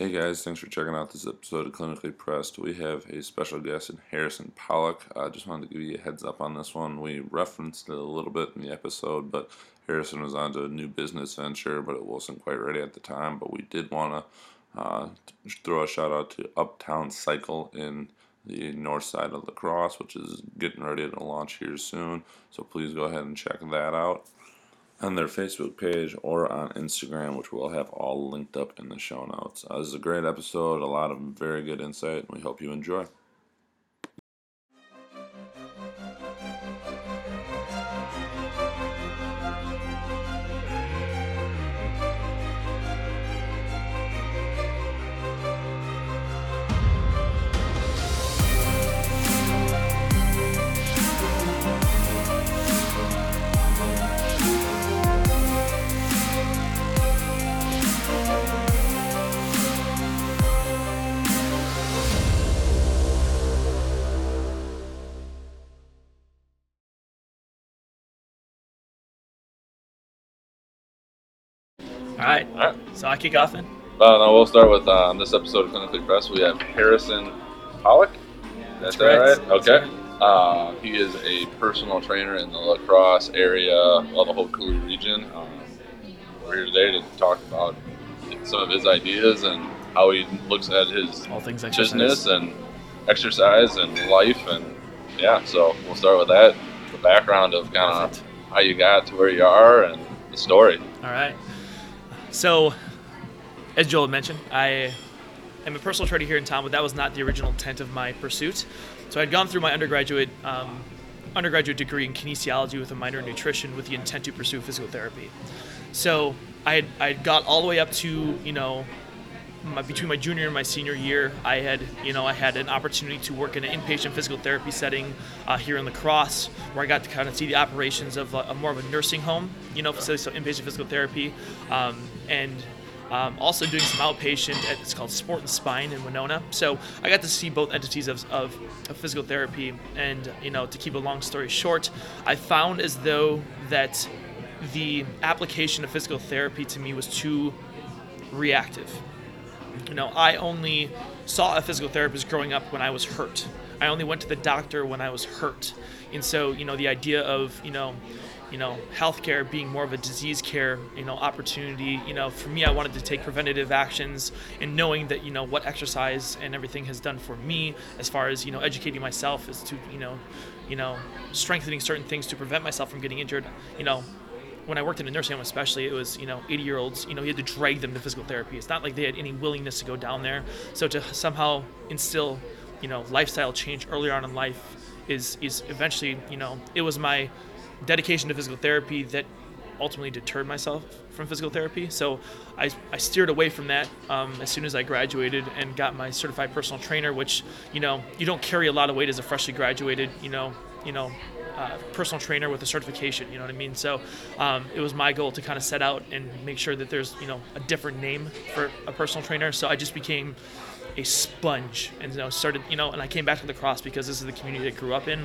Hey guys, thanks for checking out this episode of Clinically Pressed. We have a special guest in Harrison Pollock. I uh, just wanted to give you a heads up on this one. We referenced it a little bit in the episode, but Harrison was on to a new business venture, but it wasn't quite ready at the time. But we did want to uh, throw a shout out to Uptown Cycle in the north side of La Crosse, which is getting ready to launch here soon. So please go ahead and check that out on their Facebook page or on Instagram, which we'll have all linked up in the show notes. Uh, this is a great episode, a lot of very good insight, and we hope you enjoy. Right. Kick off then. Uh, no, we'll start with on this episode of Clinically Pressed. We have Harrison Pollock. That's, that right? correct. Okay. Uh, he is a personal trainer in the La Crosse area, well, the whole Coulee region. Um, we're here today to talk about some of his ideas and how he looks at his All things exercise. business and exercise and life and yeah. So we'll start with that, the background of kind of how you got to where you are and the story. All right. So, as Joel had mentioned, I am a personal trainer here in town, but that was not the original intent of my pursuit. So I'd gone through my undergraduate um, undergraduate degree in kinesiology with a minor in nutrition with the intent to pursue physical therapy. So I had I had got all the way up to you know my, between my junior and my senior year, I had, you know, I had an opportunity to work in an inpatient physical therapy setting uh, here in La Crosse, where I got to kind of see the operations of a, a more of a nursing home, you know, facility, so inpatient physical therapy, um, and um, also doing some outpatient at it's called Sport and Spine in Winona. So I got to see both entities of, of, of physical therapy, and you know, to keep a long story short, I found as though that the application of physical therapy to me was too reactive you know, I only saw a physical therapist growing up when I was hurt. I only went to the doctor when I was hurt. And so, you know, the idea of, you know, you know, healthcare being more of a disease care, you know, opportunity, you know, for me, I wanted to take preventative actions and knowing that, you know, what exercise and everything has done for me as far as, you know, educating myself as to, you know, you know, strengthening certain things to prevent myself from getting injured, you know, when I worked in a nursing home, especially, it was you know 80 year olds. You know, you had to drag them to physical therapy. It's not like they had any willingness to go down there. So to somehow instill, you know, lifestyle change earlier on in life is is eventually you know it was my dedication to physical therapy that ultimately deterred myself from physical therapy. So I, I steered away from that um, as soon as I graduated and got my certified personal trainer, which you know you don't carry a lot of weight as a freshly graduated you know you know uh, personal trainer with a certification. You know what I mean? So um, it was my goal to kind of set out and make sure that there's you know a different name for a personal trainer. So I just became a sponge and you know started you know and I came back to the cross because this is the community I grew up in.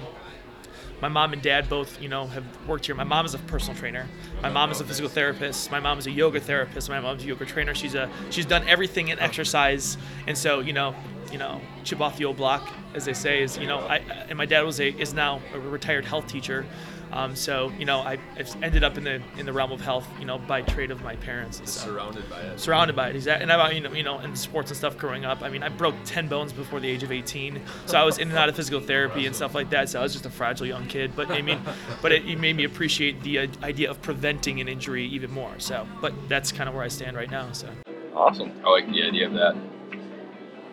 My mom and dad both, you know, have worked here. My mom is a personal trainer. My mom is a physical therapist. My mom is a yoga therapist. My mom's a yoga trainer. She's a she's done everything in exercise, and so you know, you know, chip off the old block, as they say, is you know, I and my dad was a is now a retired health teacher, um, so you know, I I've ended up in the in the realm of health, you know, by trade of my parents. And so surrounded by it. surrounded by it. Exactly. And I, you know, you know, in sports and stuff growing up. I mean, I broke 10 bones before the age of 18, so I was in and out of physical therapy and stuff like that. So I was just a fragile young kid. But I mean, but it, it made me appreciate the uh, idea of preventing an injury even more. So, but that's kind of where I stand right now. So. Awesome. I like the idea of that.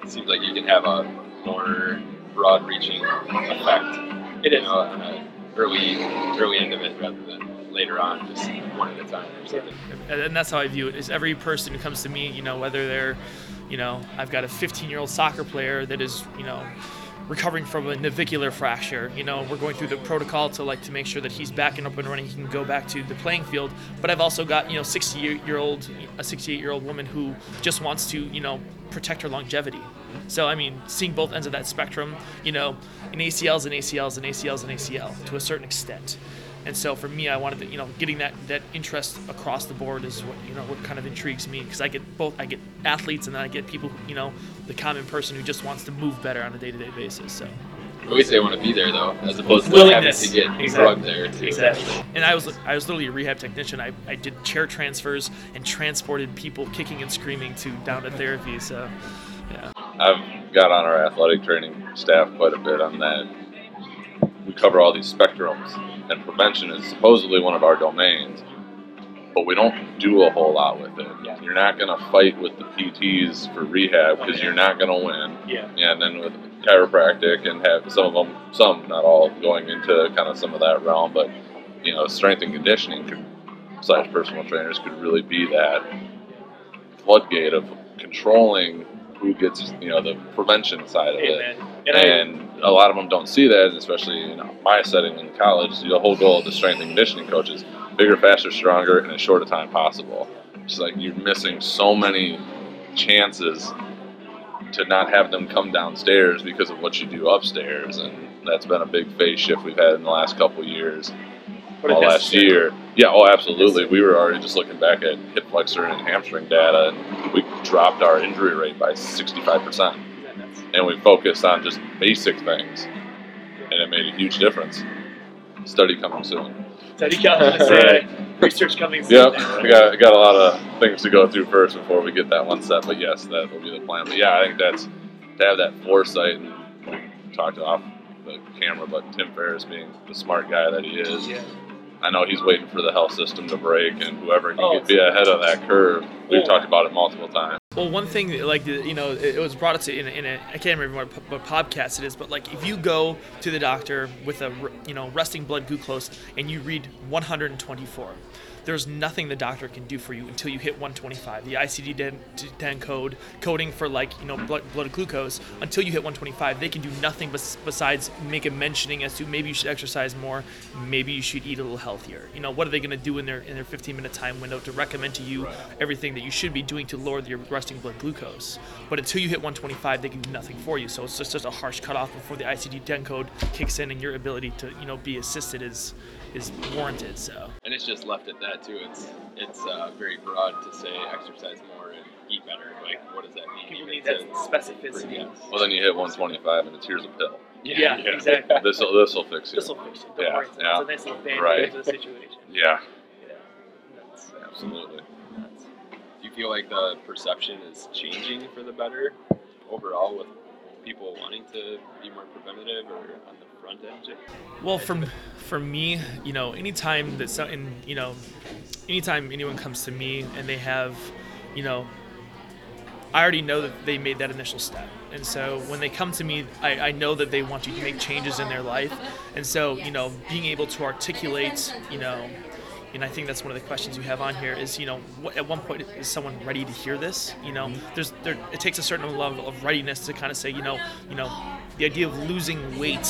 It seems like you can have a more broad-reaching effect. It you know, on a early, early end of it rather than later on, just one at a time or something. and and that's how I view it. Is every person who comes to me, you know, whether they're, you know, I've got a 15-year-old soccer player that is, you know, recovering from a navicular fracture. You know, we're going through the protocol to like to make sure that he's back and up and running. He can go back to the playing field. But I've also got, you know, 68-year-old, a 68-year-old woman who just wants to, you know, protect her longevity. So I mean, seeing both ends of that spectrum, you know, an ACL is an ACL is an ACL is an ACL to a certain extent. And so for me, I wanted to, you know, getting that that interest across the board is what you know what kind of intrigues me because I get both I get athletes and then I get people, who, you know, the common person who just wants to move better on a day-to-day basis. So At least they want to be there though, as opposed to having to get Exactly. drugged there too. Exactly. And I was I was literally a rehab technician. I, I did chair transfers and transported people kicking and screaming to down to therapy. So yeah. I've got on our athletic training staff quite a bit on that. We cover all these spectrums, and prevention is supposedly one of our domains, but we don't do a whole lot with it. Yeah. You're not going to fight with the PTs for rehab because you're not going to win. Yeah. And then with chiropractic and have some of them, some not all, going into kind of some of that realm, but you know, strength and conditioning could, slash personal trainers could really be that floodgate of controlling who gets, you know, the prevention side of it. And And a lot of them don't see that, especially in my setting in college. The whole goal of the strength and conditioning coach is bigger, faster, stronger, in as short a time possible. It's like you're missing so many chances to not have them come downstairs because of what you do upstairs, and that's been a big phase shift we've had in the last couple of years. Last year. Yeah, oh, absolutely. We were already just looking back at hip flexor and hamstring data, and we dropped our injury rate by 65%. And we focused on just basic things, and it made a huge difference. Study coming soon. Study coming soon. Right. Research coming soon. Yep, we got, got a lot of things to go through first before we get that one set, but yes, that will be the plan. But yeah, I think that's to have that foresight and we talked off the camera, but Tim Ferriss being the smart guy that he is, Yeah. I know he's waiting for the health system to break, and whoever can Oh, be ahead of that curve. We've Yeah. talked about it multiple times. Well, one thing, like you know, it, was brought up to in a, in a I can't remember what, what podcast it is, but like if you go to the doctor with a you know resting blood glucose and you read 124, there's nothing the doctor can do for you until you hit 125. The ICD-10 code coding for like you know blood, blood glucose until you hit 125, they can do nothing bes- besides make a mentioning as to maybe you should exercise more, maybe you should eat a little healthier. You know, what are they going to do in their in their 15 minute time window to recommend to you Right. everything that you should be doing to lower your resting blood glucose. But until you hit 125, they can do nothing for you. So it's just, just a harsh cutoff before the ICD-10 code kicks in and your ability to you know be assisted is is warranted. So And it's just left at that too. It's it's uh, very broad to say exercise more and eat better. Like, what does that mean? even to- specificity. Yes. Well, then you hit 125, and it's here's a pill. Yeah, exactly. This will this will fix you. This will fix it. Don't Yeah, worry. It's, yeah. it's a nice little band Right. to the situation. Yeah, Yeah. That's, absolutely. that's, Do you feel like the perception is changing for the better overall with people wanting to be more preventative or on the front end? Well, from for me, you know, anytime that some, and you know, anytime anyone comes to me and they have, you know, I already know that they made that initial step, and so when they come to me, I, I know that they want to make changes in their life, and so you know, being able to articulate, you know. And I think that's one of the questions you have on here is, you know, what, at one point is someone ready to hear this? You know, mm-hmm. there's there it takes a certain level of readiness to kind of say, you know, you know, the idea of losing weight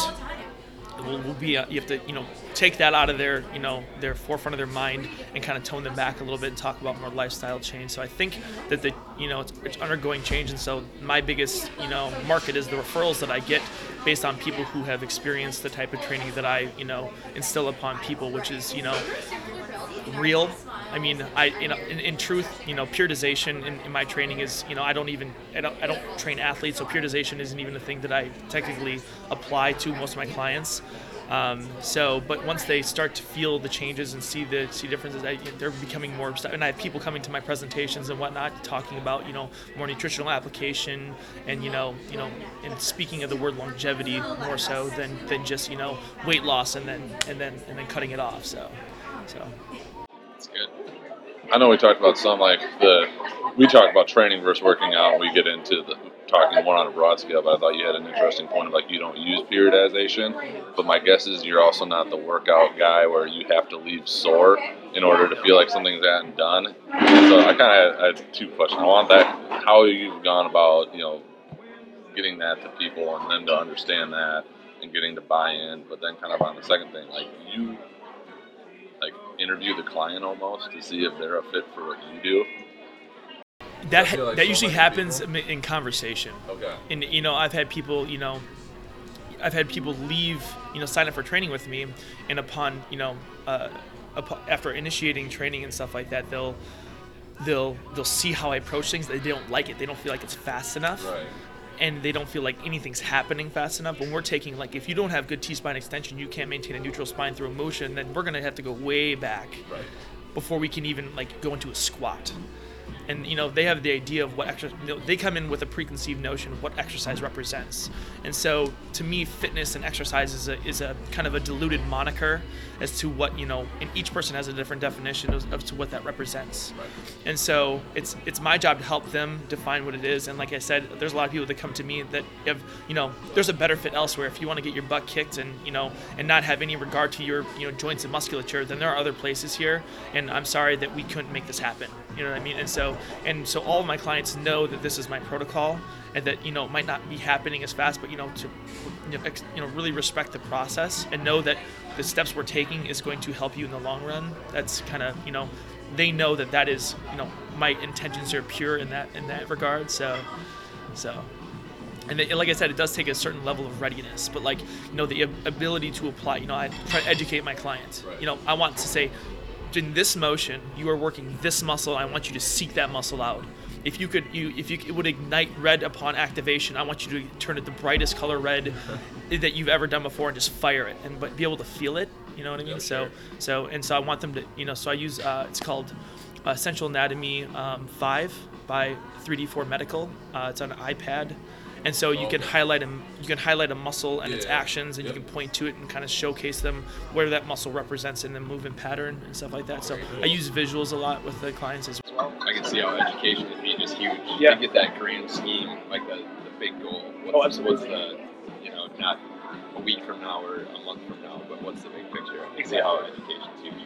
will, will be uh, you have to you know take that out of their you know their forefront of their mind and kind of tone them back a little bit and talk about more lifestyle change so i think that the you know it's, it's undergoing change and so my biggest you know market is the referrals that i get based on people who have experienced the type of training that i you know instill upon people which is you know real. I mean, I you know, in, in truth, you know, periodization in, in my training is, you know, I don't even I don't, I don't train athletes, so periodization isn't even a thing that I technically apply to most of my clients. Um, so, but once they start to feel the changes and see the see differences, I, they're becoming more. And I have people coming to my presentations and whatnot, talking about you know more nutritional application and you know you know and speaking of the word longevity more so than than just you know weight loss and then and then and then cutting it off. So, so. It's good. I know we talked about some like the we talk about training versus working out. We get into the talking more on a broad scale, but I thought you had an interesting point of like you don't use periodization. But my guess is you're also not the workout guy where you have to leave sore in order to feel like something's gotten done. So I kind of had, had two questions. I want that how you've gone about you know getting that to people and them to understand that and getting to buy in. But then kind of on the second thing, like you interview the client almost to see if they're a fit for what you do. That like that so usually happens in in conversation. Okay. And you know, I've had people, you know, I've had people leave, you know, sign up for training with me, and upon, you know, uh, upo- after initiating training and stuff like that, they'll they'll they'll see how I approach things. They don't like it. They don't feel like it's fast enough. Right. And they don't feel like anything's happening fast enough. When we're taking like, if you don't have good T spine extension, you can't maintain a neutral spine through a motion. Then we're gonna have to go way back Right. before we can even like go into a squat. And you know they have the idea of what exercise. You know, they come in with a preconceived notion of what exercise represents. And so to me, fitness and exercise is a, is a kind of a diluted moniker as to what you know. And each person has a different definition of, of to what that represents. Right. And so it's it's my job to help them define what it is. And like I said, there's a lot of people that come to me that have you know there's a better fit elsewhere. If you want to get your butt kicked and you know and not have any regard to your you know joints and musculature, then there are other places here. And I'm sorry that we couldn't make this happen. You know what I mean? And so and so all of my clients know that this is my protocol and that you know it might not be happening as fast, but you know to you know, ex, you know really respect the process and know that the steps we're taking is going to help you in the long run. That's kind of you know they know that that is you know my intentions are pure in that in that regard. So so and it, like I said, it does take a certain level of readiness, but like you know the ability to apply. You know, I try to educate my clients. Right. You know, I want to say, in this motion, you are working this muscle. I want you to seek that muscle out. If you could, you if you it would ignite red upon activation. I want you to turn it the brightest color red that you've ever done before and just fire it and but be able to feel it. You know what I mean? Yeah, so sure. so and so I want them to you know so I use uh, it's called uh, Essential Anatomy um, Five by 3D4 Medical. Uh, it's on an iPad, and so you oh, can highlight a you can highlight a muscle and its actions, and Yep. you can point to it and kind of showcase them where that muscle represents in the movement pattern and stuff like that. So I use visuals a lot with the clients as well. I can see how education is be just huge. Yeah. To get that grand scheme, like the, the big goal. What's, Oh, absolutely. What's the, you know, not a week from now or a month from now, but what's the big picture? I can see Exactly. how education's huge.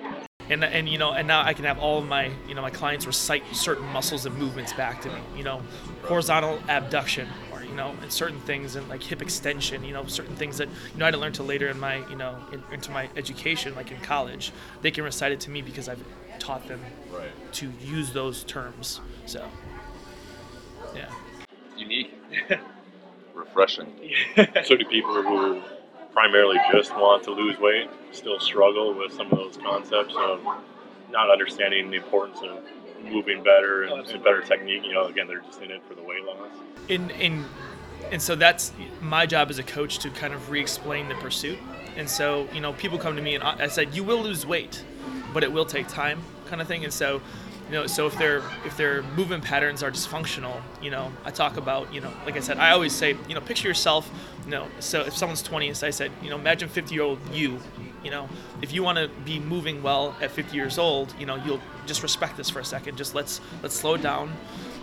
and and you know and now I can have all of my you know my clients recite certain muscles and movements back to me you know horizontal abduction or you know and certain things and like hip extension you know certain things that you know I had to learn to later in my you know in, into my education like in college they can recite it to me because I've taught them Right. to use those terms so yeah Unique. Refreshing. So do people who primarily just want to lose weight still struggle with some of those concepts of not understanding the importance of moving better and, oh, and better technique? You know, again, they're just in it for the weight loss. in in and so that's my job as a coach to kind of re-explain the pursuit. And so you know people come to me and I said you will lose weight but it will take time kind of thing. And so you know so if their if their movement patterns are dysfunctional you know I talk about you know like I said I always say you know picture yourself you know so if someone's 20 as I said you know imagine 50 year old you you know if you want to be moving well at 50 years old you know you'll just respect this for a second. Just let's let's slow down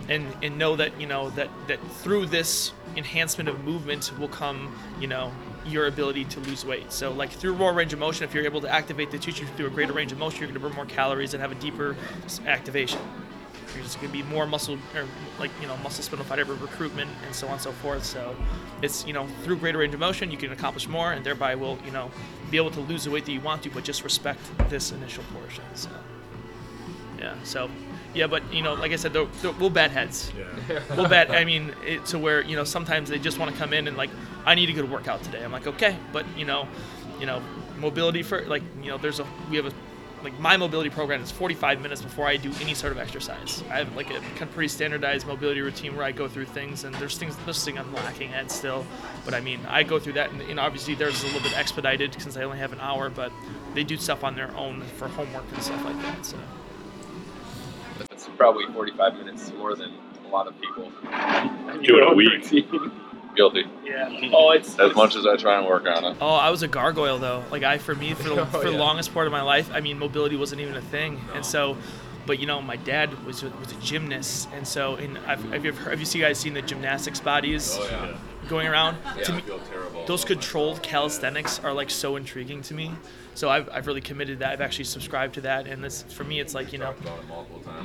and and know that you know that that through this enhancement of movement will come you know your ability to lose weight. So like through more range of motion if you're able to activate the tissue through a greater range of motion you're going to burn more calories and have a deeper activation. You're just going to be more muscle or like you know muscle spindle fiber recruitment and so on and so forth. So it's you know through greater range of motion you can accomplish more and thereby will you know be able to lose the weight that you want to but just respect this initial portion so. Yeah so yeah but you know like i said they're, they're, we'll bet heads. Yeah. we'll bet i mean it, to where you know sometimes they just want to come in and like i need a good workout today. I'm like okay but you know you know mobility for like you know there's a we have a like my mobility program is 45 minutes before i do any sort of exercise. I have like a kind of pretty standardized mobility routine where i go through things and there's things this thing i'm lacking at still. But i mean i go through that and, and obviously there's a little bit expedited since i only have an hour but they do stuff on their own for homework and stuff like that so probably 45 minutes more than a lot of people. Do it a week. Guilty. yeah oh it's As much as I try and work on it. Oh, I was a gargoyle though. Like I, for me, for the, Oh, for the longest part of my life, I mean, mobility wasn't even a thing. And so, but you know, my dad was a, was a gymnast, and so, and I've, have you ever, have you see guys seen the gymnastics bodies Oh yeah. going around? Yeah, to I me, feel terrible. those controlled calisthenics are like so intriguing to me. So I've, I've really committed that. I've actually subscribed to that, and this for me, it's like you know.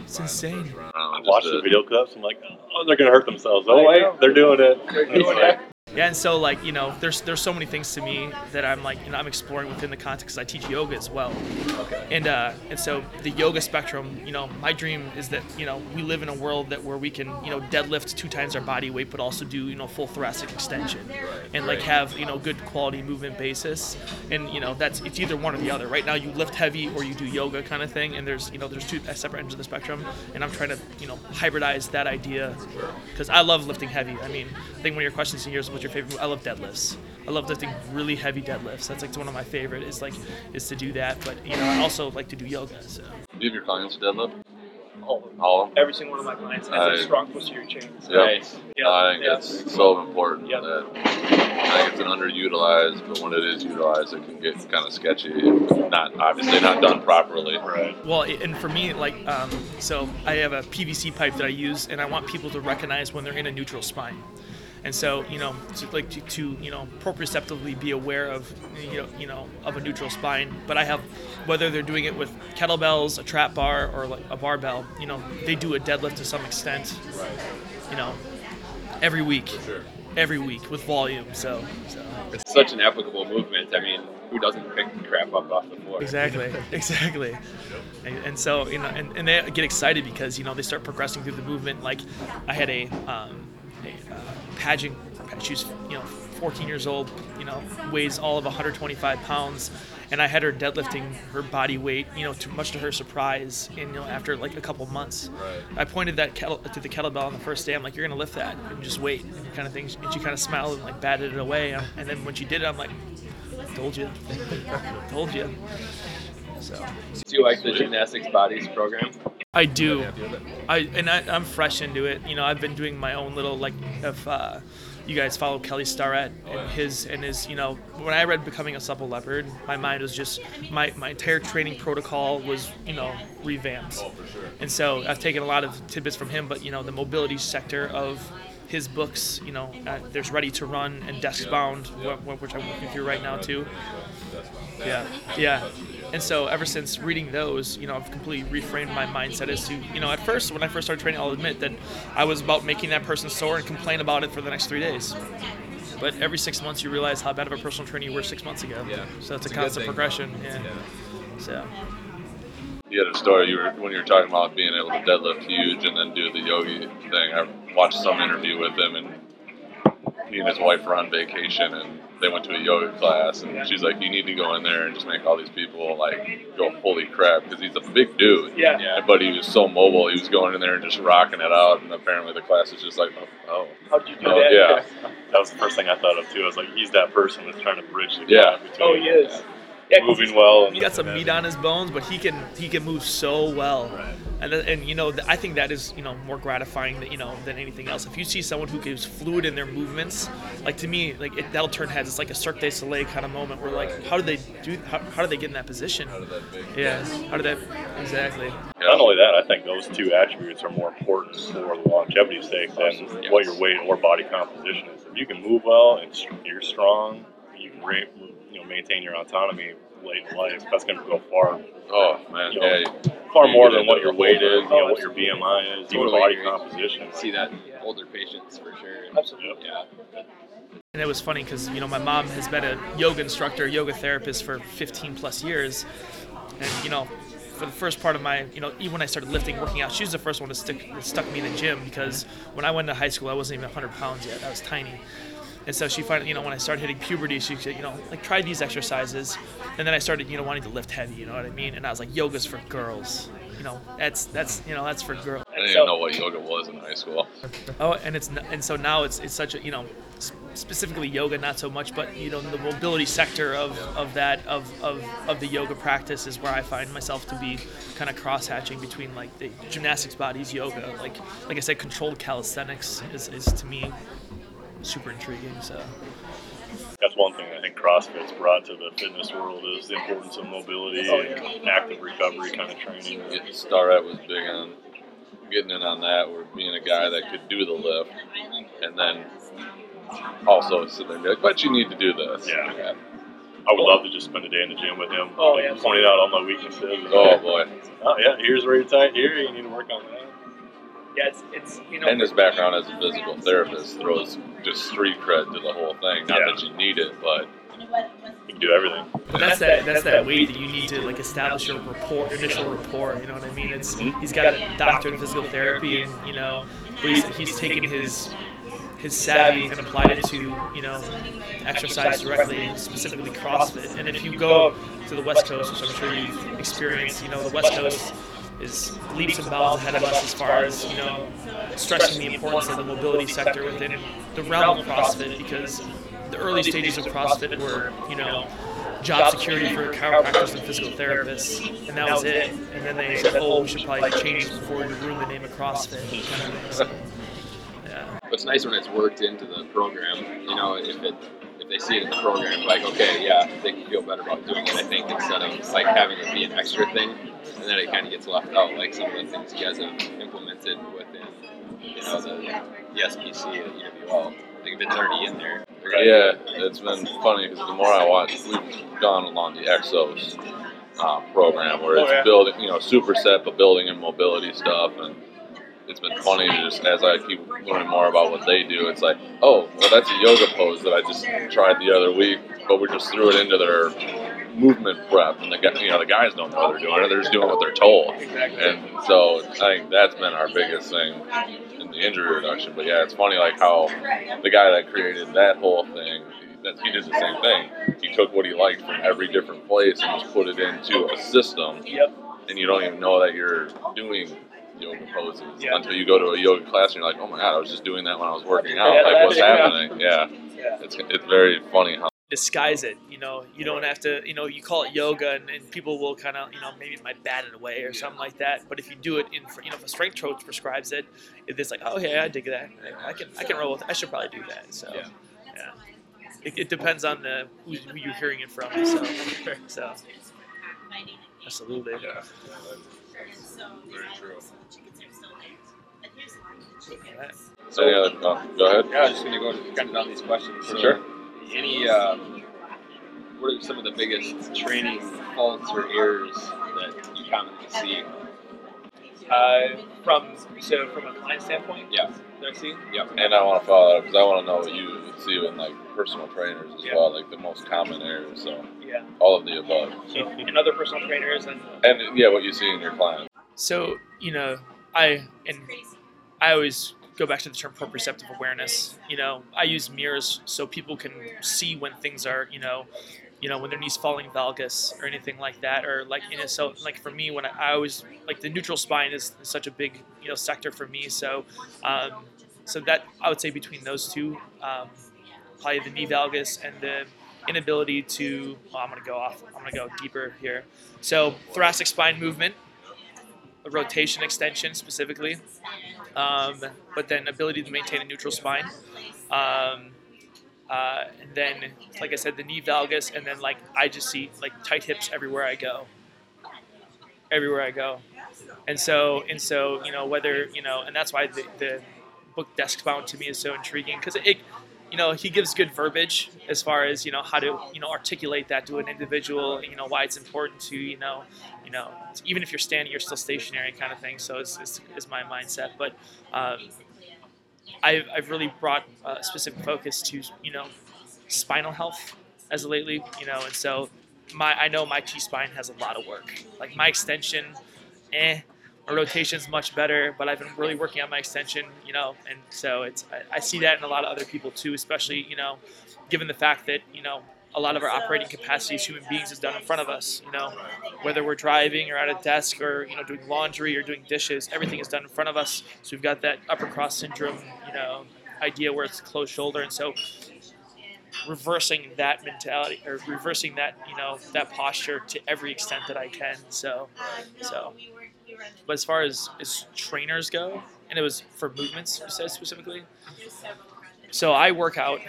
It's insane. I watched the video clips. I'm like, oh, they're gonna hurt themselves. Oh wait, they're doing it. They're doing it. Yeah, and so like you know, there's there's so many things to me that I'm like you know I'm exploring within the context. I teach yoga as well, Okay. and uh, and so the yoga spectrum. You know, my dream is that you know we live in a world that where we can you know deadlift two times our body weight, but also do you know full thoracic extension, and like have you know good quality movement basis. And you know that's it's either one or the other. Right now you lift heavy or you do yoga kind of thing, and there's you know there's two separate ends of the spectrum, and I'm trying to you know hybridize that idea because I love lifting heavy. I mean, I think one of your questions in here is what's your favorite? I love deadlifts. I love lifting really heavy deadlifts. That's like one of my favorite is like is to do that. But you know, I also like to do yoga. So Do you have your clients deadlift? all, All of them? every single one of my clients has I- a strong posterior chain. So, Yep. Nice. yeah, I think yeah. it's so important Yep. that I think it's an underutilized, but when it is utilized, it can get kind of sketchy. If not obviously not done properly. Right. Well, and for me, like, um, so I have a PVC pipe that I use, and I want people to recognize when they're in a neutral spine. And so, you know, to, like to, to you know proprioceptively be aware of you know you know of a neutral spine. But I have whether they're doing it with kettlebells, a trap bar, or like a barbell. You know, they do a deadlift to some extent. You know, every week, every week with volume. So, so. It's such an applicable movement. I mean, who doesn't pick the crap up off the floor? Exactly, exactly. And, and so, you know, and, and they get excited because, you know, they start progressing through the movement. Like, I had a, um, a uh, pageant, she was, you know, 14 years old, you know, weighs all of 125 pounds. And I had her deadlifting her body weight, you know, to much to her surprise. And you know, after like a couple months, I pointed that kettle to the kettlebell on the first day. I'm like, "You're gonna lift that and just wait," and kind of thing. And she kind of smiled and like batted it away. And then when she did it, I'm like, "Told you, told you." So Do you like the gymnastics bodies program? I do. Happy with it? I and I, I'm fresh into it. You know, I've been doing my own little like if uh, you guys follow Kelly Starrett and his and his. You know, when I read Becoming a Supple Leopard, my mind was just my my entire training protocol was you know revamped. And so I've taken a lot of tidbits from him, but you know the mobility sector of his books, you know, uh, there's Ready to Run and Desk Bound, wh- wh- which I'm working through right now too. Yeah, yeah. And so ever since reading those, you know, I've completely reframed my mindset as to, you know, at first when I first started training, I'll admit that I was about making that person sore and complain about it for the next three days. But every six months, you realize how bad of a personal trainer you were six months ago. Yeah. So it's, It's a a constant progression. Yeah. Yeah. So. You had a story you were when you were talking about being able to deadlift huge and then do the yogi thing. I watched some interview with him and he and his wife were on vacation and they went to a yoga class and she's like, you need to go in there and just make all these people like go holy crap because he's a big dude. Yeah. Yeah. But he was so mobile, he was going in there and just rocking it out. And apparently the class was just like, oh, oh. How did you do Oh, that? yeah. That was the first thing I thought of too. I was like, he's that person that's trying to bridge the Yeah. gap between Oh, he is. Yeah, 'cause moving well. He got some meat on his bones, but he can he can move so well. Right. And, uh, and you know I think that is you know more gratifying that you know than anything else. If you see someone who gives fluid in their movements, like to me, like it, that'll turn heads. It's like a Cirque du Soleil kind of moment where like how did they do? How, how did they get in that position? How did that big Yeah, how did that exactly? Not only that, I think those two attributes are more important for the longevity's sake than Yes. what your weight or body composition is. If you can move well and you're strong, you can ra- you know maintain your autonomy late in life. That's going to go far, Oh man, You know, yeah. far You more than what your weight is, you know, what your BMI is, even Totally body agree. composition. See that in older patients for sure. Absolutely. Yeah. And it was funny because you know my mom has been a yoga instructor, yoga therapist for 15 plus years, and you know for the first part of my you know even when I started lifting, working out, she was the first one to stick that stuck me in the gym because when I went to high school, I wasn't even 100 pounds yet. I was tiny. And so she finally, you know, when I started hitting puberty, she said, you know, like try these exercises. And then I started, you know, wanting to lift heavy, you know what I mean? And I was like, yoga's for girls. You know, that's that's you know that's for girls. I didn't even know what yoga was in high school. Oh, and it's and so now it's it's such a you know specifically yoga not so much, but you know the mobility sector of, of that of, of of the yoga practice is where I find myself to be kind of cross hatching between like the gymnastics bodies yoga like like I said controlled calisthenics is, is to me super intriguing. So That's one thing I think CrossFit's brought to the fitness world is the importance of mobility Oh, and active recovery kind of training. Get- Starrett was big on getting in on that, or being a guy that could do the lift, and then also sit there and be like, "But you need to do this." Yeah. I would love to just spend a day in the gym with him, Oh, like, yeah. pointing out all my weaknesses. Oh boy. Oh yeah, here's where you're tight. Here you need to work on that. Yeah, it's, it's you know. And his background as a physical therapist throws just street cred to the whole thing. Not Yeah. that you need it, but You can do everything. But that's that that's that weight that you need to like establish a rapport, initial rapport. You know what I mean? It's mm-hmm. he's got a doctorate in physical therapy, and you know, he's, he's taken his his savvy and applied it to you know exercise directly, specifically CrossFit. And if you go to the West Coast, which I'm sure you've experienced, you know, the West Coast is leaps and bounds ahead of us as far as you know stressing the importance of the mobility sector within the realm of CrossFit because the early stages of CrossFit were you know job security for chiropractors and physical therapists, and that was it. And then they said, "Oh, we should probably change before we ruin the name of CrossFit." Kind of. Yeah. It's nice when it's worked into the program. You know, if it they see it in the program, like okay, yeah, they can feel better about doing it. I think instead of like having it be an extra thing, and then it kind of gets left out. Like some of the things you guys have implemented within, you know, the, the SPC at UWL. I think if it's already in there. yeah, it's been funny because the more I watch, we've gone along the Exos uh, program where it's Oh, yeah. building, you know, superset, but building and mobility stuff, and it's been funny just as I keep learning more about what they do. It's like, oh, well, that's a yoga pose that I just tried the other week, but we just threw it into their movement prep, and the guy, you know, the guys don't know what they're doing; they're just doing what they're told. And so I think that's been our biggest thing in the injury reduction. But yeah, it's funny like how the guy that created that whole thing, that he did the same thing. He took what he liked from every different place and just put it into a system. Yep. And you don't even know that you're doing yoga poses Yeah. until you go to a yoga class and you're like, oh my god, I was just doing that when I was working out. Yeah, like what's yeah. happening? Yeah. Yeah. It's it's very funny how disguise it. You know, you don't have to. You know, you call it yoga, and, and people will kind of, you know, maybe it might bat it away or something like that. But if you do it in, fr- you know, if a strength coach prescribes it, it's like, oh yeah, I dig that. I, I can, I can roll with. it. I should probably do that. So, Yeah. yeah. It, it depends on the who, who you're hearing it from. So, so absolutely. yeah. Very true. Alright. So any other, oh, go ahead. Yeah, I was just gonna go kind of down these questions. So Sure. Any, um, what are some of the biggest training faults or errors that you commonly see? Uh, from so from a client standpoint, Yeah. that I see. Yep. And I want to follow that up because I want to know what you see in like personal trainers as Yeah. well, like the most common areas. So Yeah. all of the above. So and other personal trainers and And yeah, what you see in your clients. So, you know, I and I always go back to the term proprioceptive awareness. You know, I use mirrors so people can see when things are, you know, you know, when their knees falling valgus or anything like that, or like, you know, so like for me, when I, I always like the neutral spine is such a big, you know, sector for me. So, um, so that I would say between those two, um, probably the knee valgus and the inability to. Well, I'm gonna go off. I'm gonna go deeper here. So thoracic spine movement a rotation extension specifically, um, but then ability to maintain a neutral spine. Um, uh, and then, like I said, the knee valgus, and then like I just see like tight hips everywhere I go. Everywhere I go, and so and so you know whether you know, and that's why the, the book Desk Bound to me is so intriguing because it, you know, he gives good verbiage as far as you know how to you know articulate that to an individual. You know why it's important to you know you know, even if you're standing, you're still stationary kind of thing. So it's, it's, it's my mindset. But um, I've, I've really brought a specific focus to, you know, spinal health as of lately, you know, and so my, I know my T-spine has a lot of work. Like my extension, eh, my rotation's much better, but I've been really working on my extension, you know, and so it's, I, I see that in a lot of other people too, especially, you know, given the fact that, you know, a lot of our operating capacity as human beings is done in front of us. You know, whether we're driving or at a desk or you know doing laundry or doing dishes, everything is done in front of us. So we've got that upper cross syndrome, you know, idea where it's closed shoulder, and so reversing that mentality or reversing that you know that posture to every extent that I can. So, so. But as far as as trainers go, and it was for movements specifically. So I work out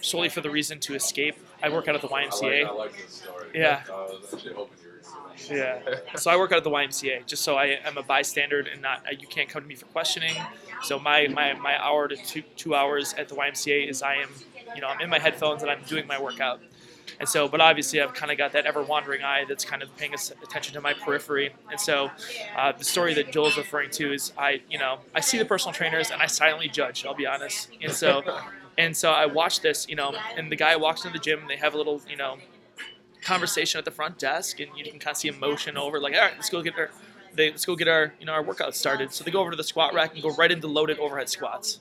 solely for the reason to escape. I work out at the YMCA. like story. Yeah. I actually hoping you were Yeah. So I work out at the YMCA just so I am a bystander and not you can't come to me for questioning. So my, my, my hour to two two hours at the YMCA is I am you know I'm in my headphones and I'm doing my workout. And so, but obviously, I've kind of got that ever wandering eye that's kind of paying attention to my periphery. And so, uh, the story that Joel's referring to is I, you know, I see the personal trainers and I silently judge. I'll be honest. And so, and so I watch this, you know, and the guy walks into the gym and they have a little, you know, conversation at the front desk, and you can kind of see emotion over like, all right, let's go get our, they, let's go get our, you know, our workout started. So they go over to the squat rack and go right into loaded overhead squats.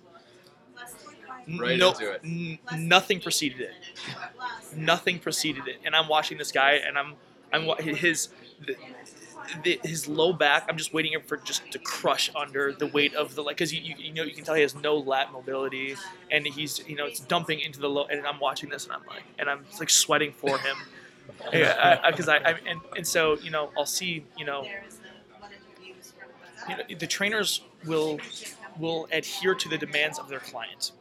Right no, into it. n- nothing preceded it. Nothing preceded it, and I'm watching this guy, and I'm, I'm his, the, the, his low back. I'm just waiting for just to crush under the weight of the like, because you, you you know you can tell he has no lat mobility, and he's you know it's dumping into the low. And I'm watching this, and I'm like, and I'm like sweating for him, Yeah. because I, I, I and and so you know I'll see you know you know, the trainers will will adhere to the demands of their client.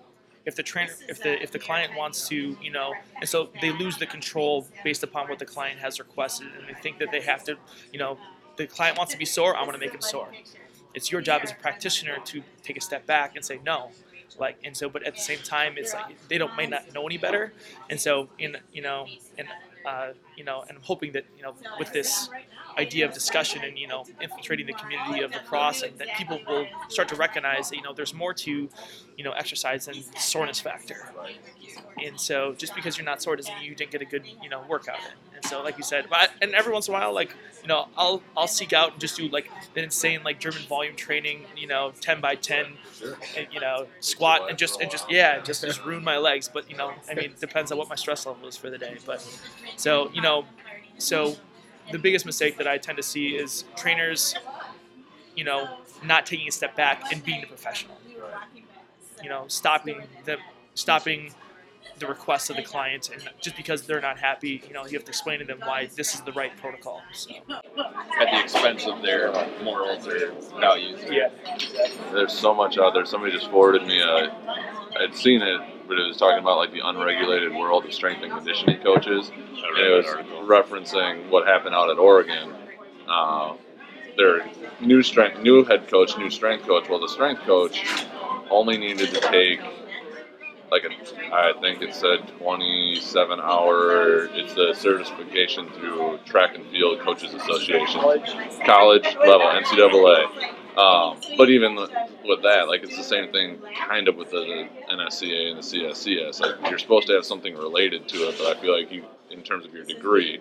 If the trainer, if the if the client wants to, you know, and so they lose the control based upon what the client has requested, and they think that they have to, you know, the client wants to be sore, I'm going to make him sore. It's your job as a practitioner to take a step back and say no, like, and so, but at the same time, it's like they don't may not know any better, and so in you know, and uh, you know, and I'm hoping that you know with this idea of discussion and you know infiltrating the community of La Crosse and that people will start to recognize that you know there's more to you know exercise than soreness factor and so just because you're not sore doesn't mean you didn't get a good you know workout in and so like you said but and every once in a while like you know I'll I'll seek out and just do like an insane like German volume training you know 10 by 10 and, you know squat and just and just yeah just just ruin my legs but you know I mean it depends on what my stress level is for the day but so you know so the biggest mistake that I tend to see is trainers, you know, not taking a step back and being a professional. You know, stopping the stopping the requests of the client, and just because they're not happy, you know, you have to explain to them why this is the right protocol. So, At the expense of their morals or values. yeah, There's so much out there. Somebody just forwarded me a. I'd seen it, but it was talking about like the unregulated world of strength and conditioning coaches, and it was referencing what happened out at Oregon. Uh, their new strength, new head coach, new strength coach. Well, the strength coach only needed to take like a, I think it said 27 hour. It's a certification through Track and Field Coaches Association, college level, NCAA. Um, but even with that, like it's the same thing, kind of with the NSCA and the CSCS. Like you're supposed to have something related to it, but I feel like you, in terms of your degree,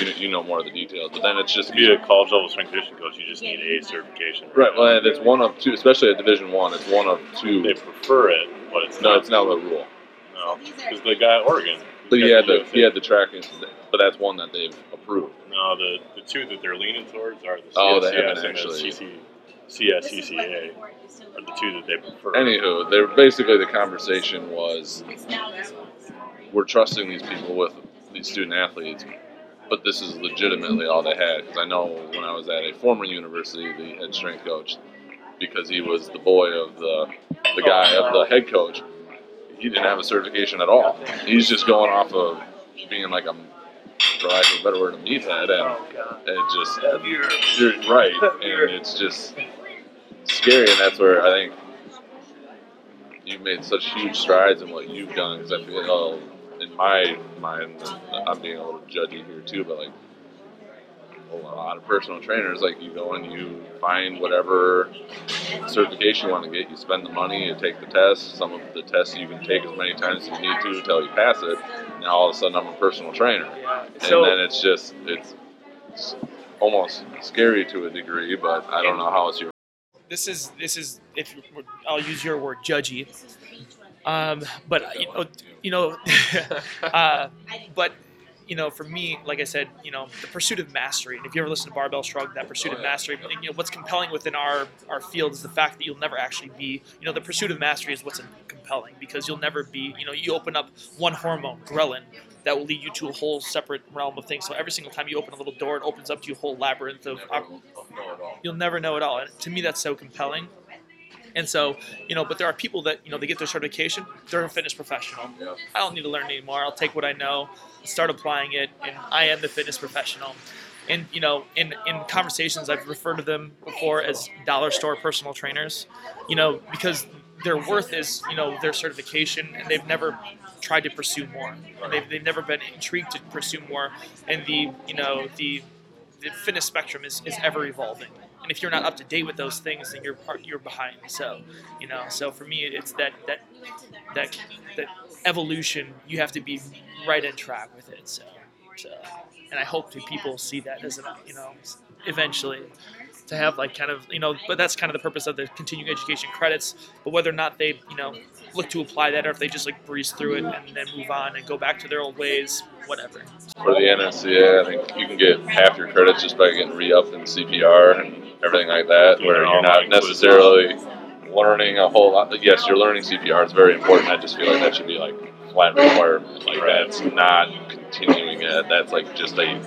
you, you know more of the details. But then it's just To be a college level strength conditioning coach, you just need a certification. right. Well, it's one of two, especially at Division One. It's one of two. They prefer it, but it's No, not. it's not the rule. No, because the guy at Oregon. But he had the he had the tracking, but that's one that they've approved. No, the, the two that they're leaning towards are the Oh, they haven't and the actually- CC, CSCCA are the two that they prefer. Anywho, they're basically the conversation was we're trusting these people with these student athletes, but this is legitimately all they had. Because I know when I was at a former university, the head strength coach, because he was the boy of the the guy of the head coach, he didn't have a certification at all. He's just going off of being like a, for lack of a better word, a meathead, and it just you're right, and it's just scary, and that's where I think you've made such huge strides in what you've done. Because I feel, like, oh, in my mind, I'm being a little judgy here too, but like a lot of personal trainers, like you go and you find whatever certification you want to get, you spend the money, you take the test. Some of the tests you can take as many times as you need to until you pass it. Now all of a sudden I'm a personal trainer, and So- then it's just it's, it's almost scary to a degree, but I don't know how it's your this is this is if I'll use your word judgy, um, but you know, you know, uh, but you know, for me, like I said, you know, the pursuit of mastery. And if you ever listen to Barbell Shrugged, that pursuit of mastery, you know, what's compelling within our our field is the fact that you'll never actually be, you know, the pursuit of mastery is what's compelling because you'll never be, you know, you open up one hormone, ghrelin, that will lead you to a whole separate realm of things. So every single time you open a little door, it opens up to you a whole labyrinth of. You'll never know it all. And to me, that's so compelling. And so, you know, but there are people that, you know, they get their certification, they're a fitness professional. I don't need to learn anymore. I'll take what I know, start applying it, and I am the fitness professional. And, you know, in, in conversations, I've referred to them before as dollar store personal trainers, you know, because their worth is you know their certification, and they've never tried to pursue more. And they've, they've never been intrigued to pursue more. And the you know the the fitness spectrum is, is ever evolving. And if you're not up to date with those things, then you're part, you're behind. So, you know, so for me, it's that that that that evolution. You have to be right in track with it. So, so and I hope that people see that as an you know eventually to have like kind of you know but that's kind of the purpose of the continuing education credits but whether or not they you know look to apply that or if they just like breeze through it and then move on and go back to their old ways whatever For the NSCA, I think you can get half your credits just by getting re-upped in CPR and everything like that, Yeah, where you're not necessarily learning a whole lot. Yes, you're learning CPR; it's very important. I just feel like that should be like flat requirement. Like Right. that's not continuing it. That's like just a.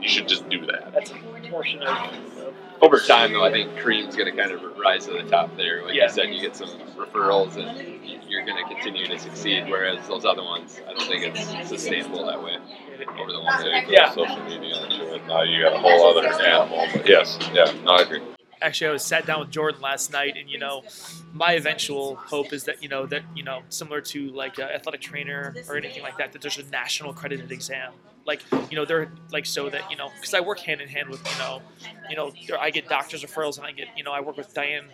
You should just do that. that's a portion of Over time, though, I think Cream's going to kind of rise to the top there. Like Yeah. you said, you get some referrals, and you're going to continue to succeed. Whereas those other ones, I don't think it's sustainable that way over the long term. Yeah. Social media shit. Now you got a whole other animal. But yes, yeah, no, I agree. actually I was sat down with Jordan last night, and you know, my eventual hope is that you know that you know similar to like an athletic trainer or anything like that, that there's a national accredited exam. Like you know, they're like so that you know, because I work hand in hand with you know, you know, I get doctors referrals, and I get you know, I work with Diane.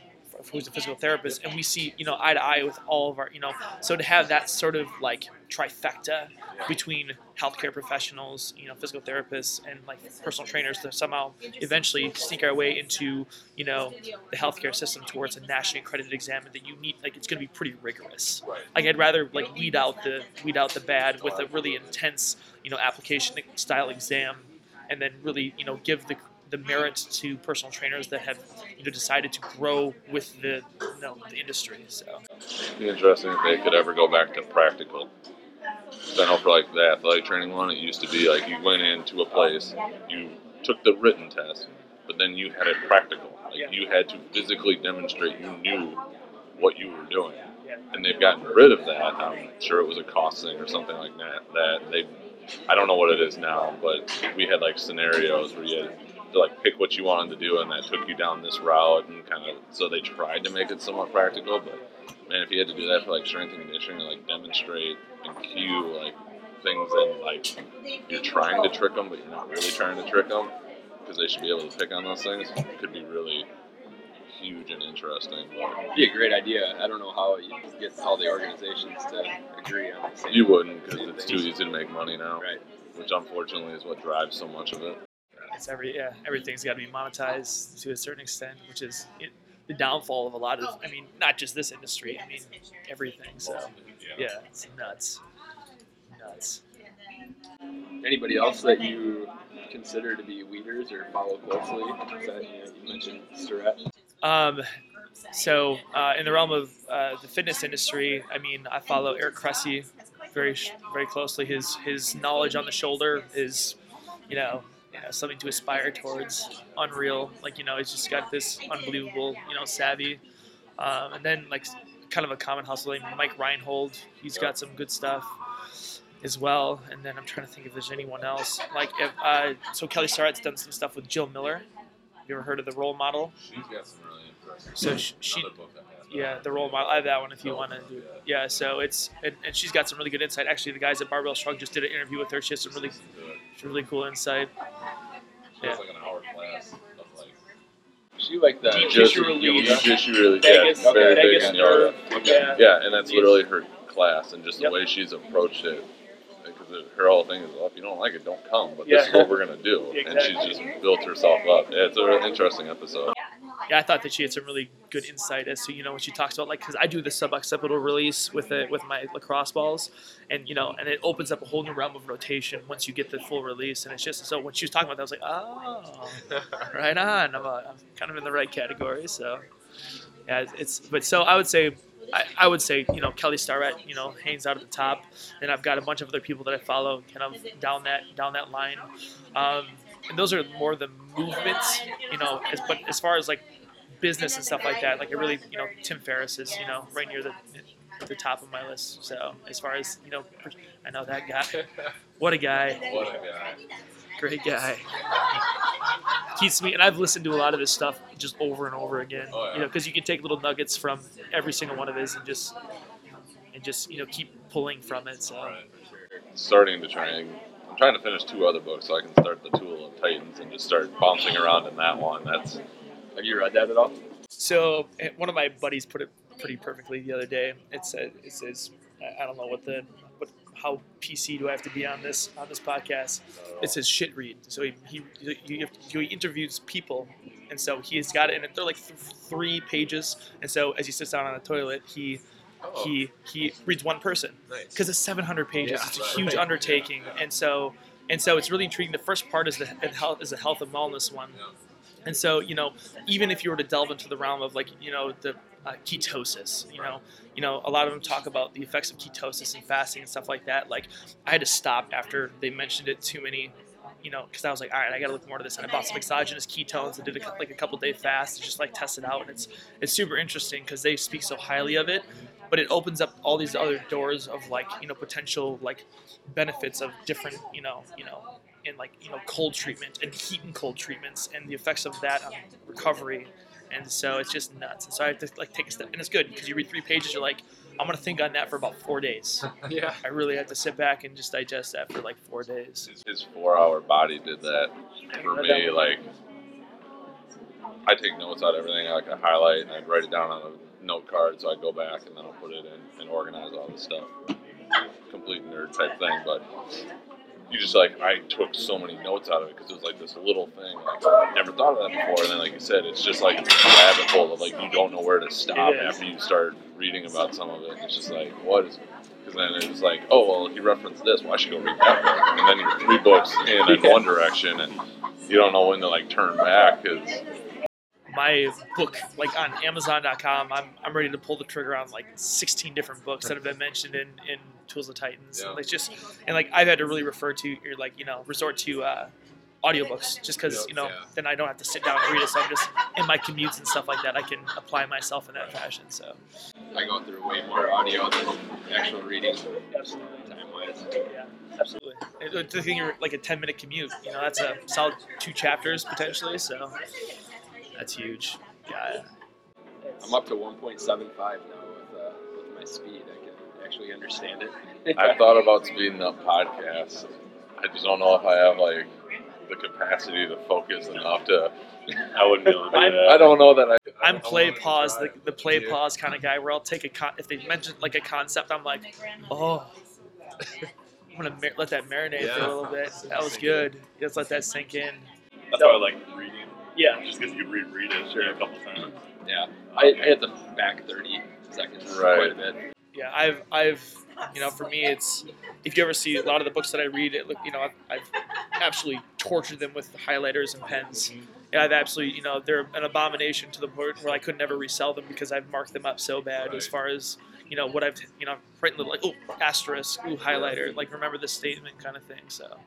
Who's a physical therapist, and we see, you know, eye to eye with all of our, you know, so to have that sort of like trifecta between healthcare professionals, you know, physical therapists, and like personal trainers to somehow eventually sneak our way into, you know, the healthcare system towards a nationally accredited exam that you need like it's going to be pretty rigorous. Like I'd rather like weed out the weed out the bad with a really intense, you know, application style exam and then really, you know, give the the merit to personal trainers that have you know decided to grow with the you know, the industry. So It'd be interesting if they could ever go back to practical. 'Cause I for like the athletic training one, it used to be like you went into a place, you took the written test, but then you had a practical. Like you had to physically demonstrate you knew what you were doing. And they've gotten rid of that. I'm sure it was a cost thing or something like that. That they, I don't know what it is now, but we had like scenarios where you had to like pick what you wanted to do, and that took you down this route, and kind of so they tried to make it somewhat practical, but man, if you had to do that for like strength and conditioning, like demonstrate and cue like things and like you're trying to trick them, but you're not really trying to trick them because they should be able to pick on those things. It could be really huge and interesting. But It'd be a great idea. I don't know how you get all the organizations to agree on the same. you wouldn't because same it's too easy to make money now, Right. which unfortunately is what drives so much of it. it's every yeah everything's got to be monetized to a certain extent, which is it, the downfall of a lot of I mean not just this industry. I mean everything. So yeah, it's nuts, nuts. Anybody else that you consider to be weeders or follow closely? That, you, know, you mentioned Starrett. Um, so uh, in the realm of uh, the fitness industry, I mean, I follow Eric Cressey very very closely. His his knowledge on the shoulder is, you know, you know, something to aspire towards. Unreal. Like you know, he's just got this unbelievable you know savvy. Um, and then like kind of a common hustle name, Mike Reinold. He's got some good stuff as well. And then I'm trying to think if there's anyone else. Like if, uh, so Kelly Starrett's done some stuff with Jill Miller. You ever heard of the Roll Model? She's got some really interesting. So sh- she, I yeah, the Roll Model. I have that one if you want to. Yeah, so it's and, and she's got some really good insight. Actually, the guys at Barbell Shrugged just did an interview with her. She has some really, some really cool insight. It was like an hour class of like She like that. Deep just tissue release. Deep tissue release. vagus, yeah, very big vagus in yoga. nerve. Yeah. Yeah, and that's literally her class and just the Yep. way she's approached it. Because her whole thing is, well, if you don't like it, don't come. But Yeah. this is what we're gonna do, and Exactly. she's just built herself up. Yeah, it's an interesting episode. Yeah, I thought that she had some really good insight as to you know when she talks about like because I do the suboccipital release with it with my lacrosse balls, and you know and it opens up a whole new realm of rotation once you get the full release, and it's just so when she was talking about that, I was like, oh, right on. I'm, uh, I'm kind of in the right category, so yeah, it's- it's but so I would say. I, I would say, you know, Kelly Starrett, you know, hangs out at the top, and I've got a bunch of other people that I follow, kind of down that down that line, um, and those are more the movements, you know. As, but as far as like business and stuff like that, like I really, you know, Tim Ferriss is, you know, right near the the top of my list. So as far as you know, I know that guy. What a guy. What a guy! great guy. Keeps me, and I've listened to a lot of his stuff just over and over again. Oh, yeah. You know, because you can take little nuggets from every single one of his and just and just you know keep pulling from it. So Starting to try and I'm trying to finish two other books so I can start the Tool of Titans and just start bouncing around in that one. That's Have you read that at all? So eh, one of my buddies put it pretty perfectly the other day. It said, "It says, I- don't know what the, what, how PC do I have to be on this on this podcast? It says shit read. So he he he, he interviews people, and so he's got it, and they're like th- three pages. And so as he sits down on the toilet, he he he reads one person Nice. because it's 700 pages. Yeah, it's a right. huge Yeah. undertaking, and so and so it's really intriguing. The first part is the health is the health and wellness one, Yeah. and so you know even if you were to delve into the realm of like you know the uh, ketosis, you know you know a lot of them talk about the effects of ketosis and fasting and stuff like that. Like I had to stop after they mentioned it too many. You know, because I was like, all right, I got to look more into this. And I bought some exogenous ketones and did a, like a couple day fast to just like test it out. And it's it's super interesting because they speak so highly of it but it opens up all these other doors of like you know potential like benefits of different you know you know in like you know cold treatment and heat and cold treatments and the effects of that on recovery and so it's just nuts and so i have to like take a step and it's good because you read three pages you're like i'm gonna think on that for about four days Yeah. i really have to sit back and just digest that for like four days his, his four hour body did that for me. that. Like I take notes out of everything. I like I highlight and I write it down on a note card, so I go back and then I'll put it in and organize all the stuff. Complete nerd type thing, but you just like I took so many notes out of it because it was like this little thing. Like I never thought of that before, and then like you said, it's just like a rabbit hole of like you don't know where to stop after you start reading about some of it. It's just like what is. Because then it was like, oh well, he referenced this. Well, I should go read that book. And then you're three books in in one direction, and you don't know when to like turn back. Because my book like on amazon.com i'm, I'm ready to pull the trigger on like 16 different books that have been mentioned in, in tools of titans Yeah. like just and like i've had to really refer to or like you know resort to uh audiobooks just because you know Yeah. then i don't have to sit down and read it so i'm just in my commutes and stuff like that i can apply myself in that fashion so I go through way more audio than actual reading absolutely time wise. yeah absolutely And the thing you're like a 10 minute commute you know that's a solid two chapters potentially so that's huge yeah I'm up to 1.75 now with, uh, with my speed. I can actually understand it. I've thought about speeding up podcasts. I just don't know if I have like the capacity to focus enough to. I wouldn't be able to do I'm- that. I don't know that I. I'm play pause, the, the play Yeah. pause kind of guy where I'll take a con- if they mention like a concept, I'm like, oh, I'm gonna mar- let that marinate for a little bit. That was good. Just let that sink in. That's why I like reading. Yeah, Just because you could reread it sure. a couple times. Yeah, I, I hit the back 30 seconds Right. quite a bit. Yeah. I've I've you know for me it's if you ever see a lot of the books that I read, it look you know I've, I've absolutely tortured them with highlighters and pens. And I've absolutely you know they're an abomination to the point where I could never resell them because I've marked them up so bad as far as you know what I've you know written little like oh asterisk ooh highlighter like remember this statement kind of thing. So.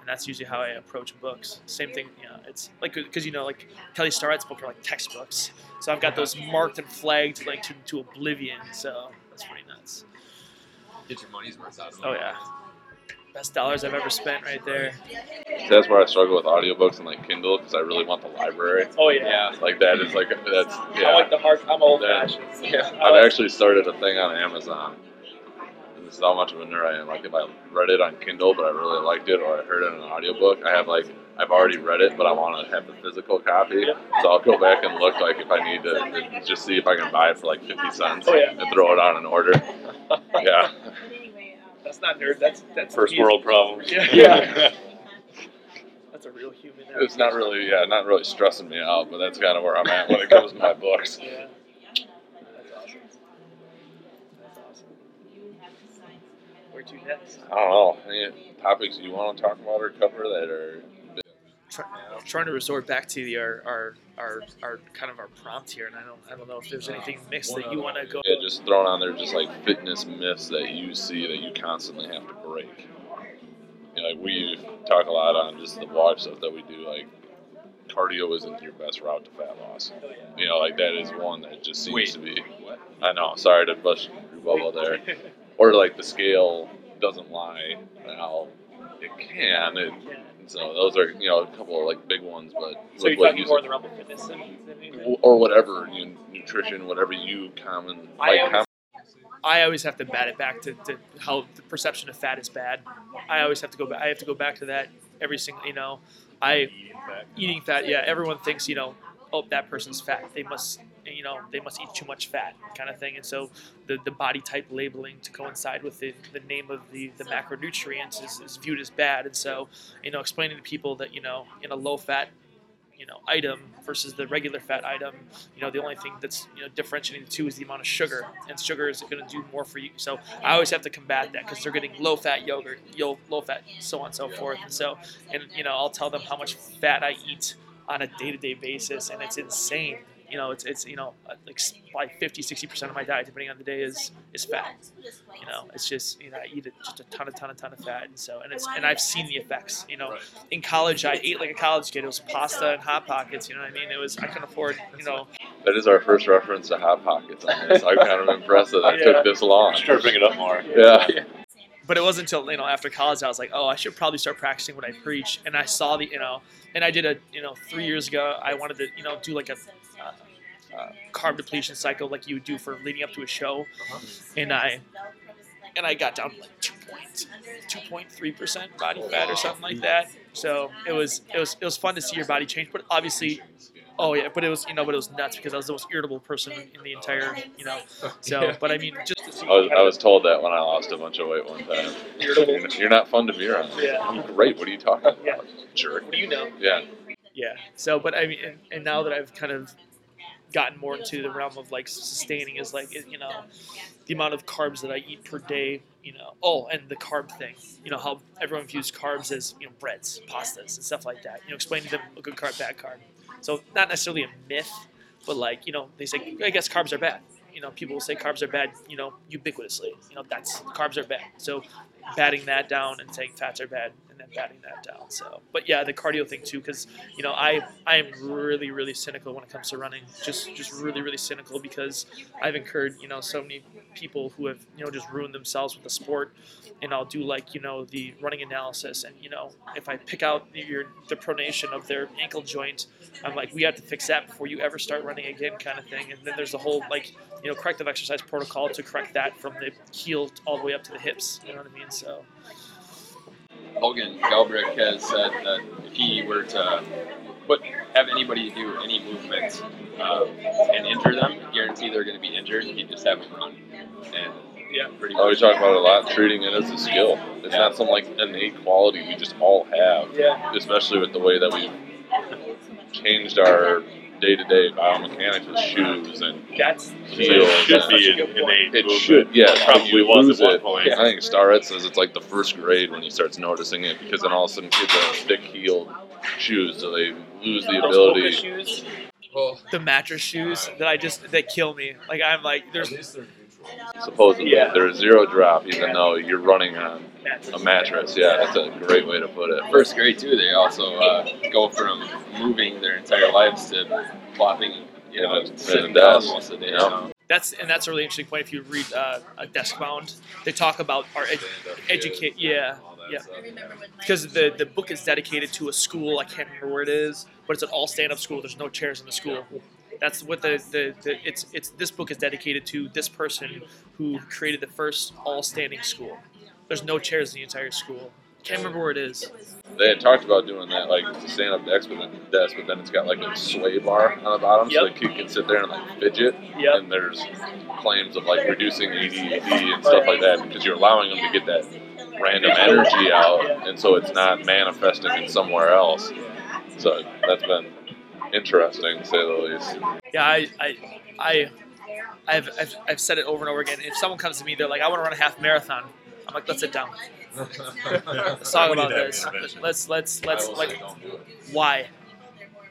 And that's usually how I approach books. Same thing, you know, it's like because you know, like Kelly Starrett's book are like textbooks. So I've got those marked and flagged like to, to oblivion. So that's pretty nuts. Get your money's worth out of Oh yeah, best dollars I've ever spent right there. That's where I struggle with audiobooks and like Kindle because I really want the library. Oh Yeah. Like that is like that's yeah. I like the hard. I'm old fashioned. Yeah. I've actually started a thing on Amazon. And This is how much of a nerd I am. Like if I read it on Kindle, but I really liked it, or I heard it in an audiobook, I have like I've already read it, but I want to have the physical copy. So I'll go back and look like if I need to just see if I can buy it for like fifty cents Oh, yeah. and throw it on an order. Yeah. That's not nerd. That's that's First easy. world problems. Yeah. Yeah. That's a real human. It's not really yeah, not really stressing me out, but that's kind of where I'm at when it comes to my books. Yeah. That's awesome. That's awesome. Where to next? I don't know. Any topics you want to talk about or cover that are Try, trying to resort back to the, our, our our our kind of our prompt here, and I don't I don't know if there's anything mixed that you want to go. Yeah, just throwing on there just like fitness myths that you see that you constantly have to break. You know, like we talk a lot on just the blog stuff that we do, like cardio isn't your best route to fat loss. You know, like that is one that just seems Wait. to be What? I know, sorry to bust your bubble there. Or like the scale doesn't lie. Now it can. It, so those are you know a couple of like big ones, but So like you're what talking more in the realm of fitness than, than or whatever you know, nutrition, whatever you common I like. always- Com- I always have to bat it back to, to how the perception of fat is bad. I always have to go back. I have to go back to that every single. You know, I eating fat. Yeah, everyone thinks you know, oh that person's fat. They must you know they must eat too much fat kind of thing. And so the, the body type labeling to coincide with the, the name of the, the macronutrients is, is viewed as bad. And so you know explaining to people that you know in a low fat you know item versus the regular fat item you know the only thing that's you know differentiating the two is the amount of sugar and sugar is going to do more for you so i always have to combat that because they're getting low fat yogurt yo, low fat so on and so forth and so and you know i'll tell them how much fat i eat on a day-to-day basis and it's insane you know it's it's you know uh, like s- like 50 60% of my diet depending on the day is is fat you know it's just you know i eat a, just a ton a ton a ton of fat and so and it's and i've seen the effects you know Right. in college i ate like a college kid it was pasta and hot pockets you know what i mean it was i couldn't afford you know that is our first reference to hot pockets on this. I'm kind of impressed that it Yeah. took this long. Start bringing it up more. Yeah. but it wasn't until you know after college I was like, oh, I should probably start practicing what I preach. And I saw the you know, and I did a you know three years ago I wanted to you know do like a uh, uh, carb depletion cycle like you would do for leading up to a show, and I and I got down to like 2.2.3 percent body fat or something like that. So it was it was it was fun to see your body change, but obviously. Oh yeah, but it was you know, but it was nuts because I was the most irritable person in the entire you know. So, but I mean, just to see I was, I was told that when I lost a bunch of weight one time. Irritable. You're, you're not fun to be around. Yeah. I'm great. What are you talking about? Yeah. Jerk. What do you know? Yeah. Yeah. So, but I mean, and, and now that I've kind of gotten more into the realm of like sustaining, is like you know the amount of carbs that I eat per day. You know, oh, and the carb thing. You know how everyone views carbs as you know breads, pastas, and stuff like that. You know, explaining to them a good carb, bad carb. So not necessarily a myth, but like you know they say I guess carbs are bad. You know, people will say carbs are bad. You know, ubiquitously. You know, that's carbs are bad. So batting that down and saying fats are bad and batting that down. So, but yeah, the cardio thing too, because you know I I am really really cynical when it comes to running. Just just really really cynical because I've incurred you know so many people who have you know just ruined themselves with the sport. And I'll do like you know the running analysis, and you know if I pick out your the pronation of their ankle joint, I'm like we have to fix that before you ever start running again, kind of thing. And then there's the whole like you know corrective exercise protocol to correct that from the heel all the way up to the hips. You know what I mean? So Hogan Galbrick has said that if he were to put have anybody do any movement uh, and injure them, guarantee they're going to be injured. He'd just have them run. And Yeah. pretty Oh, we talk about it a lot, treating it as a skill. It's Yeah. not some like innate quality we just all have, yeah, especially with the way that we've changed our day-to-day biomechanics with shoes and that's heels. It should and- be Such a an innate It movement. should, yeah. It probably was lose at one it. point. I think Starrett says it's like the first grade when he starts noticing it because then all of a sudden kids have thick-heeled shoes, so they lose the ability. Hoka shoes, the mattress shoes that I just that kill me. Like I'm like there's Supposedly, Yeah. there's zero drop, even though you're running on a mattress. Yeah, that's a great way to put it. First grade too, they also uh, go from moving their entire lives to flopping, you know, Yeah, sitting down desk. most of the day. Yeah. now. That's and that's a really interesting point. If you read uh, a desk bound, they talk about our ed- educate. Yeah, yeah. Because the the book is dedicated to a school. I can't remember where it is, but it's an all stand up school. There's no chairs in the school. That's what the, the, the it's it's this book is dedicated to this person who created the first all standing school. There's no chairs in the entire school. Can't remember where it is. They had talked about doing that, like to stand up desk, but then, desk, but then it's got like a sway bar on the bottom, so the Yep. kid can sit there and like fidget. Yep. And there's claims of like reducing ADD and stuff like that because you're allowing them to get that random energy out, and so it's not manifesting in somewhere else. So that's been interesting, to say the least. Yeah, I, I, I, I've, I've, I've said it over and over again. If someone comes to me, they're like, "I want to run a half marathon," I'm like, "Let's sit down. Let's talk about this. an intervention. Let's, let's, let's, like, why?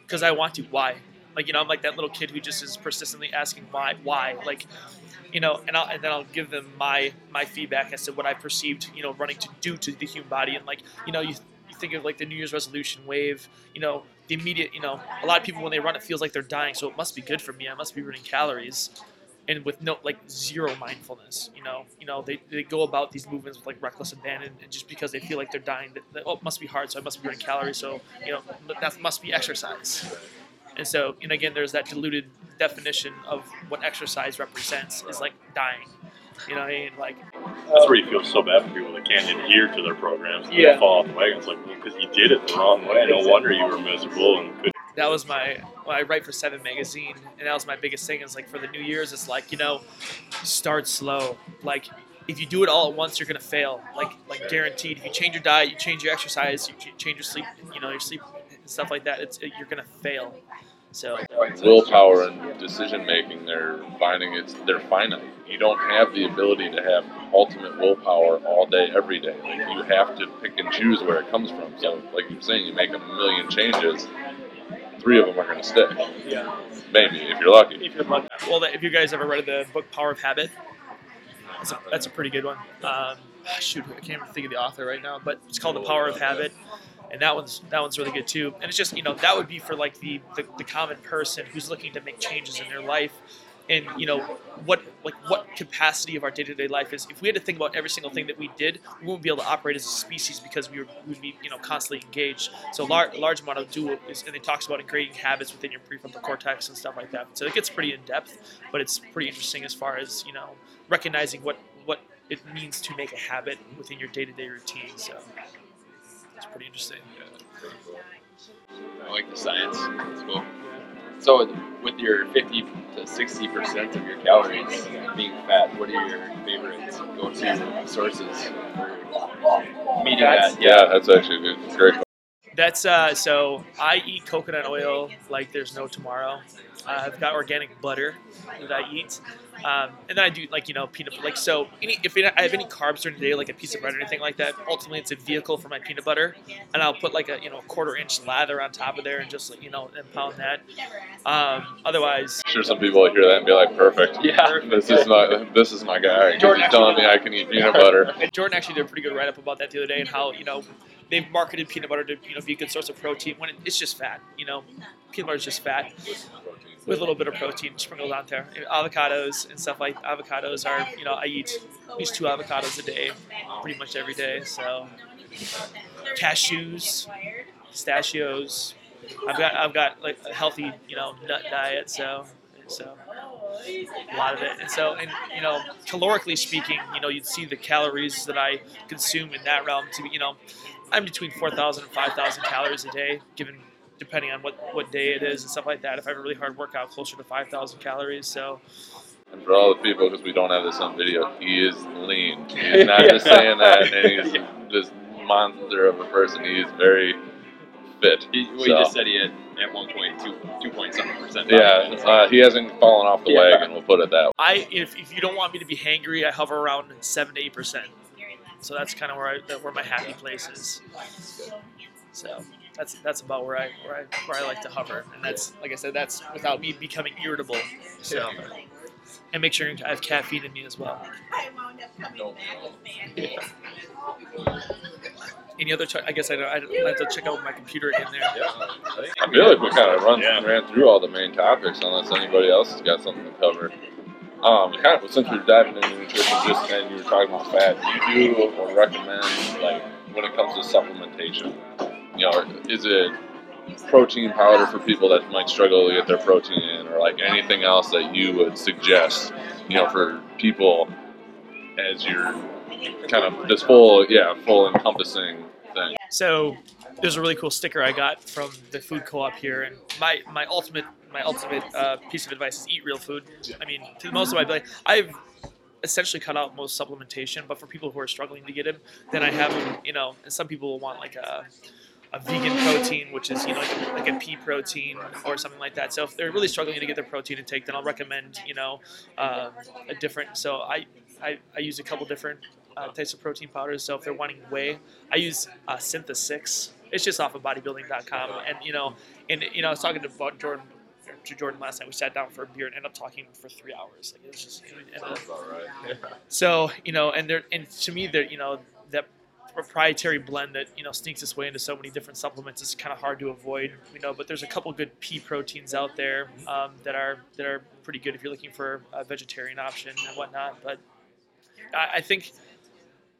Because I want to. Why? Like, you know, I'm like that little kid who just is persistently asking why, why, like." You know, and, I'll, and then I'll give them my my feedback as to what I perceived, you know, running to do to the human body, and like, you know, you, you think of like the New Year's resolution wave, you know, the immediate, you know, a lot of people when they run, it feels like they're dying, so it must be good for me. I must be burning calories. and with no like zero mindfulness. You know, you know they, they go about these movements with like reckless abandon, and just because they feel like they're dying, that, that, oh, it must be hard, so I must be burning calories, so you know that must be exercise. And so, and again, there's that diluted definition of what exercise represents is like dying. You know, what I mean, like That's where you feel so bad for people that can't adhere to their programs. and Yeah. They fall off the wagon. It's like, well, because you did it the wrong way. No wonder you were miserable and couldn't. that was my when I write for Seven Magazine, and that was my biggest thing. Is like for the New Year's, it's like you know, start slow. Like if you do it all at once, you're gonna fail. Like like guaranteed. If you change your diet, you change your exercise, you change your sleep, you know your sleep and stuff like that. It's you're gonna fail. So willpower and decision making they're finding it's they're finite you don't have the ability to have ultimate willpower all day every day like you have to pick and choose where it comes from so like you're saying you make a million changes three of them are going to stick yeah. maybe if you're lucky If you're lucky. Well, if you guys ever read the book Power of Habit, that's a, that's a pretty good one. Um, shoot, I can't even think of the author right now, but it's called The Power of Habit, and that one's that one's really good too. And it's just you know that would be for like the the, the common person who's looking to make changes in their life. And you know what, like what capacity of our day-to-day life is. If we had to think about every single thing that we did, we wouldn't be able to operate as a species because we would be, you know, constantly engaged. So large, large amount of do is, and it talks about creating habits within your prefrontal cortex and stuff like that. So it gets pretty in depth, but it's pretty interesting as far as you know recognizing what what it means to make a habit within your day-to-day routine. So it's pretty interesting. I like the science. It's cool. So, with your 50 to 60 percent of your calories being fat, what are your favorite go-to sources for meeting that? yeah that's actually a good, great That's uh, so I eat coconut oil like there's no tomorrow. Uh, I've got organic butter that I eat, um, and then I do like you know peanut like so. Any, if I have any carbs during the day, like a piece of bread or anything like that, ultimately it's a vehicle for my peanut butter, and I'll put like a you know a quarter inch lather on top of there and just you know and pound that. Um, otherwise, I'm sure some people will hear that and be like perfect yeah. this is my this is my guy Jordan telling me i can eat peanut butter And Jordan actually did a pretty good write up about that the other day and how you know they've marketed peanut butter to you know be a good source of protein when it, it's just fat. You know, peanut butter is just fat with a little bit of protein sprinkled on there. Avocados and stuff like avocados are you know I eat at least two avocados a day, pretty much every day. So cashews, pistachios. I've got I've got like a healthy you know nut diet. So so a lot of it. And so, and you know, calorically speaking, you know, you'd see the calories that I consume in that realm to be, you know, I'm between 4,000 and 5,000 calories a day, given depending on what, what day it is and stuff like that. If I have a really hard workout, closer to 5,000 calories. So, And for all the people, because we don't have this on video, he is lean. He's not just saying that, and he's this monster of a person. He is very fit. He, well, So, he just said he had at one point two two point something percent. yeah, uh, he hasn't fallen off the Yeah. wagon. We'll put it that way. I if, if you don't want me to be hangry, I hover around seven to eight percent. So that's kind of where I where my happy place is. So that's that's about where I where I where I like to hover, and that's like I said, that's without me becoming irritable. So and make sure I have caffeine in me as well. I wound up coming back with Band-Aids. Any other? Ch- I guess I don't. I don't I have to check out my computer in there. I feel like we kind of run Yeah. ran through all the main topics, unless anybody else has got something to cover. Um, kind of since we're diving into nutrition, just and you were talking about fat, do you do or recommend like when it comes to supplementation? You know, is it protein powder for people that might struggle to get their protein in, or like anything else that you would suggest? You know, for people as you're kind of this full, yeah, full encompassing thing. So there's a really cool sticker I got from the food co-op here, and my my ultimate my ultimate uh, piece of advice is eat real food. I mean, to the most of my like I've essentially cut out most supplementation, but for people who are struggling to get it, then I have them. You know, and some people will want like a a vegan protein, which is you know like a, like a pea protein or something like that. So if they're really struggling to get their protein intake, then I'll recommend you know um, a different. So I I, I use a couple different uh, types of protein powders. So if they're wanting whey, I use uh, Syntha Six. It's just off of bodybuilding.com, and you know, and you know, I was talking to Jordan to Jordan last night. We sat down for a beer and ended up talking for three hours. Like it was just, it ended up- All right. so you know, and there, and to me, there, you know, that proprietary blend that you know sneaks its way into so many different supplements is kind of hard to avoid. You know, but there's a couple good pea proteins out there um, that are that are pretty good if you're looking for a vegetarian option and whatnot. But I, I think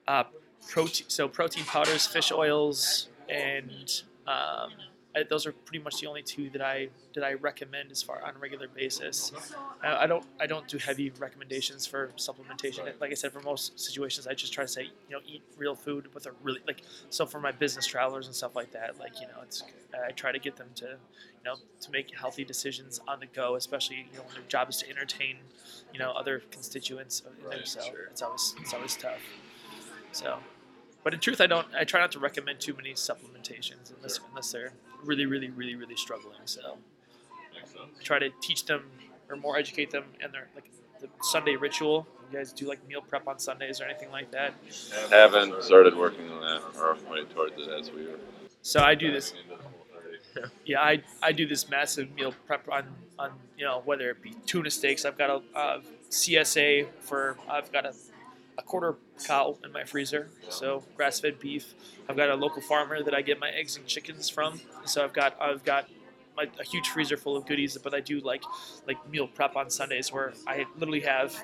uh, protein so protein powders, fish oils, and um, I, those are pretty much the only two that I that I recommend as far on a regular basis. I, I don't I don't do heavy recommendations for supplementation. Like I said, for most situations, I just try to say you know eat real food with a really like so for my business travelers and stuff like that. Like you know it's I try to get them to you know to make healthy decisions on the go, especially you know when their job is to entertain you know other constituents. Right, so sure. it's always it's always tough. So. But in truth, I don't. I try not to recommend too many supplementations unless unless they're really, really, really, really struggling. So I try to teach them or more educate them in their like the Sunday ritual. You guys do like meal prep on Sundays or anything like that? Haven't started working on that or way towards it as we were. So I do this. diving into the whole thing. Yeah, I, I do this massive meal prep on on you know whether it be tuna steaks. I've got a, uh CSA for I've got a, a quarter cow in my freezer, so grass fed beef. I've got a local farmer that I get my eggs and chickens from. So I've got I've got my, a huge freezer full of goodies. But I do like like meal prep on Sundays where I literally have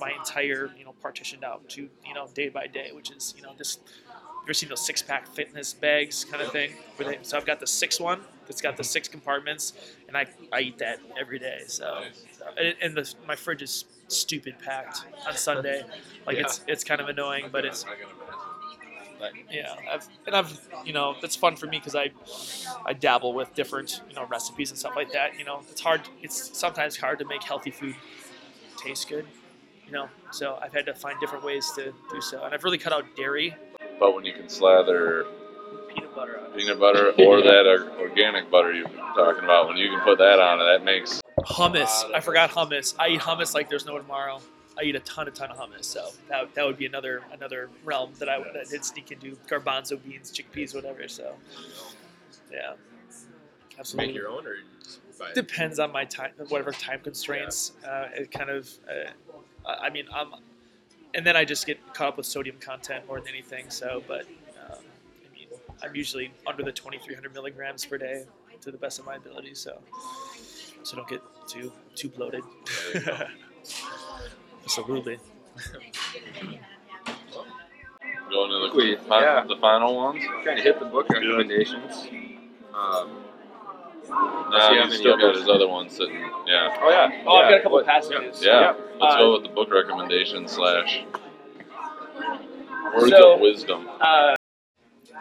my entire you know partitioned out to you know day by day, which is you know just you ever seen those six pack fitness bags kind of thing? They, so I've got the six one that's got the mm-hmm. six compartments, and I, I eat that every day. So, and, and the, my fridge is stupid packed on Sunday. Like it's it's kind of annoying, but it's but yeah, I've and I've you know it's fun for me because I I dabble with different you know recipes and stuff like that. You know, it's hard. It's sometimes hard to make healthy food taste good. You know, so I've had to find different ways to do so, and I've really cut out dairy, But when you can slather peanut butter on it. peanut butter or that or- organic butter you've been talking about, when you can put that on it, that makes Hummus. I forgot hummus. I eat hummus like there's no tomorrow. I eat a ton, a ton of hummus. So that, that would be another another realm that I would that did sneak into garbanzo beans, chickpeas, whatever. So yeah, absolutely. Make your own or just buy it? Depends on my time, whatever time constraints. Uh, it kind of, uh, I I mean, I'm, and then I just get caught up with sodium content more than anything. So, but I mean, I'm usually under the 2,300 milligrams per day to the best of my ability. So, so don't get too too bloated. Absolutely. going to the, We- fi- yeah. the final ones. Kind of hit the book Good. recommendations. Um, Nah, you he's still got his other one sitting. Yeah. oh yeah. Oh, I've got a couple What- passages. Yeah. Let's Uh, go with the book recommendation slash words So- of wisdom. Uh,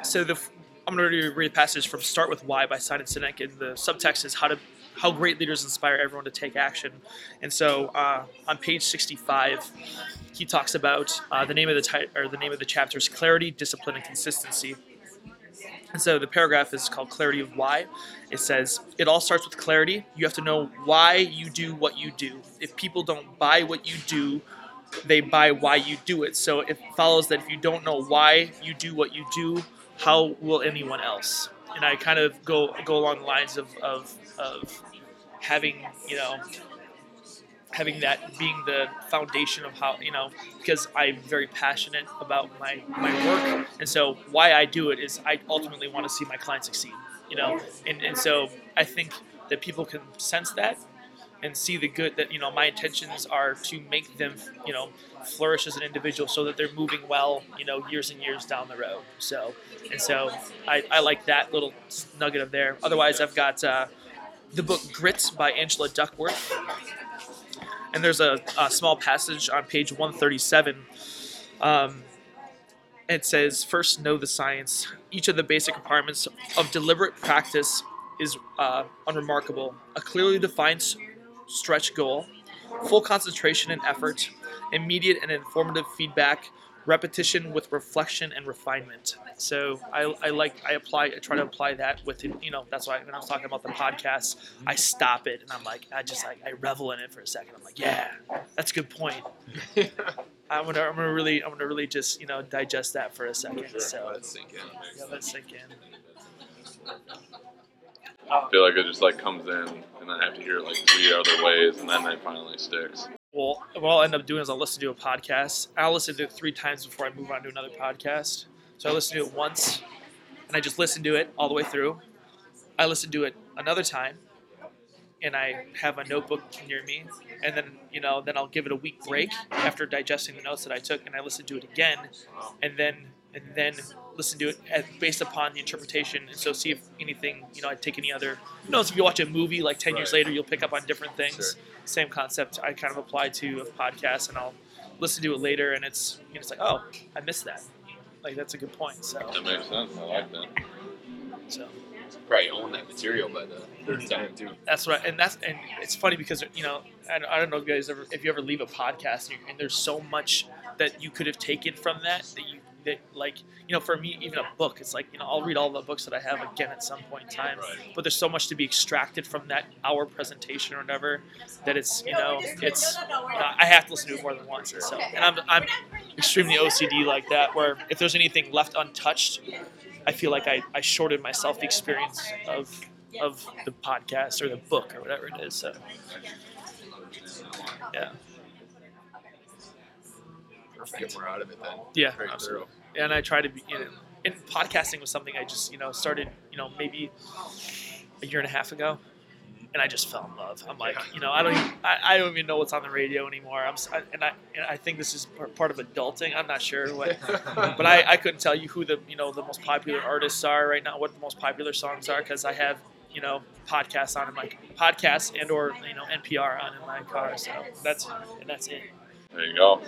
so the I'm going to read a passage from "Start with Why" by Simon Sinek, and the subtext is how to how great leaders inspire everyone to take action. And so uh, on page 65, he talks about uh, the name of the ti- or the name of the chapter is clarity, discipline, and consistency. And so the paragraph is called Clarity of Why. It says, It all starts with clarity. You have to know why you do what you do. If people don't buy what you do, they buy why you do it. So it follows that if you don't know why you do what you do, how will anyone else? And I kind of go go along the lines of, of, of having, you know, having that being the foundation of how you know because i'm very passionate about my my work and so why i do it is i ultimately want to see my clients succeed you know and, and so i think that people can sense that and see the good that you know my intentions are to make them you know flourish as an individual so that they're moving well you know years and years down the road. So and so i, I like that little nugget of there. Otherwise i've got uh, the book grit by angela duckworth. And there's a, a small passage on page 137 um, it says first know the science. Each of the basic requirements of deliberate practice is uh, unremarkable. A clearly defined stretch goal full concentration and effort immediate and informative feedback repetition with reflection and refinement. So I, I like i apply i try to apply that with you know that's why when i was talking about the podcast i stop it and i'm like i just like i revel in it for a second. I'm like yeah that's a good point. I'm gonna i'm gonna really i'm gonna really just you know digest that for a second. So Let sink in. yeah, let's sink in I feel like it just like comes in, and then I have to hear it like three other ways, and then it finally sticks. well what i'll end up doing is i'll listen to a podcast i'll listen to it three times before i move on to another podcast So I listen to it once, and I just listen to it all the way through. I listen to it another time, and I have a notebook near me, and then you know, then I'll give it a week break after digesting the notes that I took, and I listen to it again, and then and then listen to it at, based upon the interpretation, and so see if anything, you know, I take any other notes. If you watch a movie like ten years later, you'll pick up on different things. Sure. Same concept I kind of apply to a podcast, and I'll listen to it later, and it's you know, it's like, oh, I missed that. Like that's a good point. So, That makes sense. I like that. so Probably own that material by the third time too. that's right, and that's and it's funny because you know I, I don't know if you guys ever if you ever leave a podcast and, and there's so much that you could have taken from that that you that like you know for me even a book it's like you know I'll read all the books that I have again at some point in time. But there's so much to be extracted from that hour presentation or whatever that it's you know it's uh, I have to listen to it more than once. And so and I'm I'm extremely OCD like that where if there's anything left untouched I feel like I, I shorted myself the experience of of the podcast or the book or whatever it is. So. Yeah, Get more out of it then. yeah, Very absolutely. thorough. And I try to be. You know, and podcasting was something I just you know started you know maybe a year and a half ago. Mm-hmm. And I just fell in love. I'm like, you know, I don't, even, I, I don't even know what's on the radio anymore. I'm, I- and I, and I think this is part of adulting. I'm not sure what, but I, I couldn't tell you who the you know the most popular artists are right now, what the most popular songs are, because I have you know podcasts on in my podcasts and or you know NPR on in my car. So that's and that's it. There you go.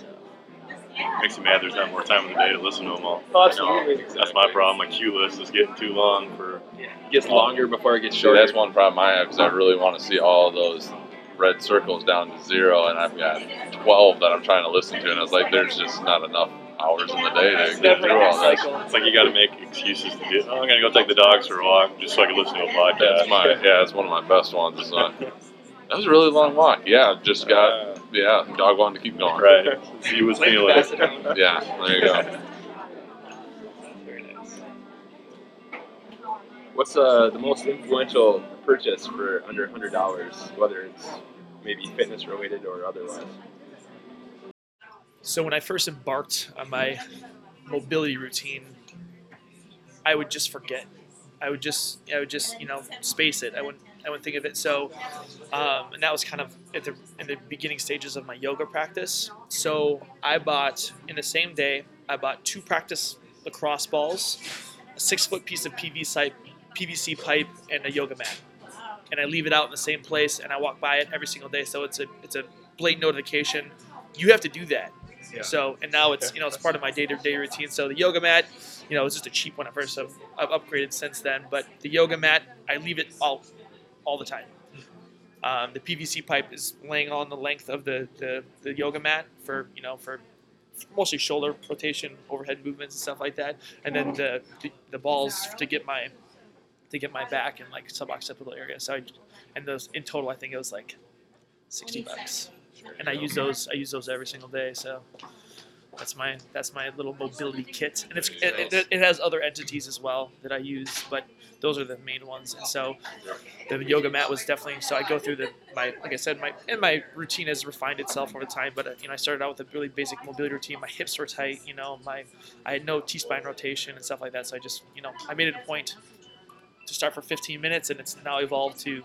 Makes you mad there's not more time in the day to listen to them all. Oh, absolutely. That's my problem. My queue list is getting too long for. It gets longer before it gets So shorter. that's one problem I have because I really want to see all those red circles down to zero, and I've got 12 that I'm trying to listen to, and I was like, there's just not enough hours in the day to get through all this. It's like you got to make excuses to get. Oh, I'm gonna go take the dogs for a walk just so I can listen to a podcast. That's my yeah, it's one of my best ones. It's not, that was a really long walk. Yeah, just got yeah, dog wanted to keep going. right. He was feeling it. Yeah, there you go. Very nice. What's uh, the most influential purchase for under hundred dollars, whether it's maybe fitness related or otherwise? So when I first embarked on my mobility routine, I would just forget. I would just, I would just, you know, space it. I wouldn't, I wouldn't think of it. So, um, and that was kind of at the in the beginning stages of my yoga practice. So I bought in the same day. I bought two practice lacrosse balls, a six foot piece of PVC PVC pipe, and a yoga mat. And I leave it out in the same place, and I walk by it every single day. So it's a it's a blatant notification. You have to do that. So and now it's you know it's part of my day to day routine. So the yoga mat, you know, it's just a cheap one at first. So I've upgraded since then. But the yoga mat, I leave it all all the time. Um, the PVC pipe is laying on the length of the, the, the yoga mat for you know for mostly shoulder rotation, overhead movements, and stuff like that. And then the the, balls to get my to get my back and like suboccipital area. So I, and those in total, I think it was like sixty bucks and I use those. I use those every single day. So that's my that's my little mobility kit, and it's it, it, it has other entities as well that I use, but those are the main ones. And so the yoga mat was definitely. So I go through the my like I said my and my routine has refined itself over time. But uh, you know I started out with a really basic mobility routine. My hips were tight. You know my I had no T spine rotation and stuff like that. So I just you know I made it a point to start for 15 minutes, and it's now evolved to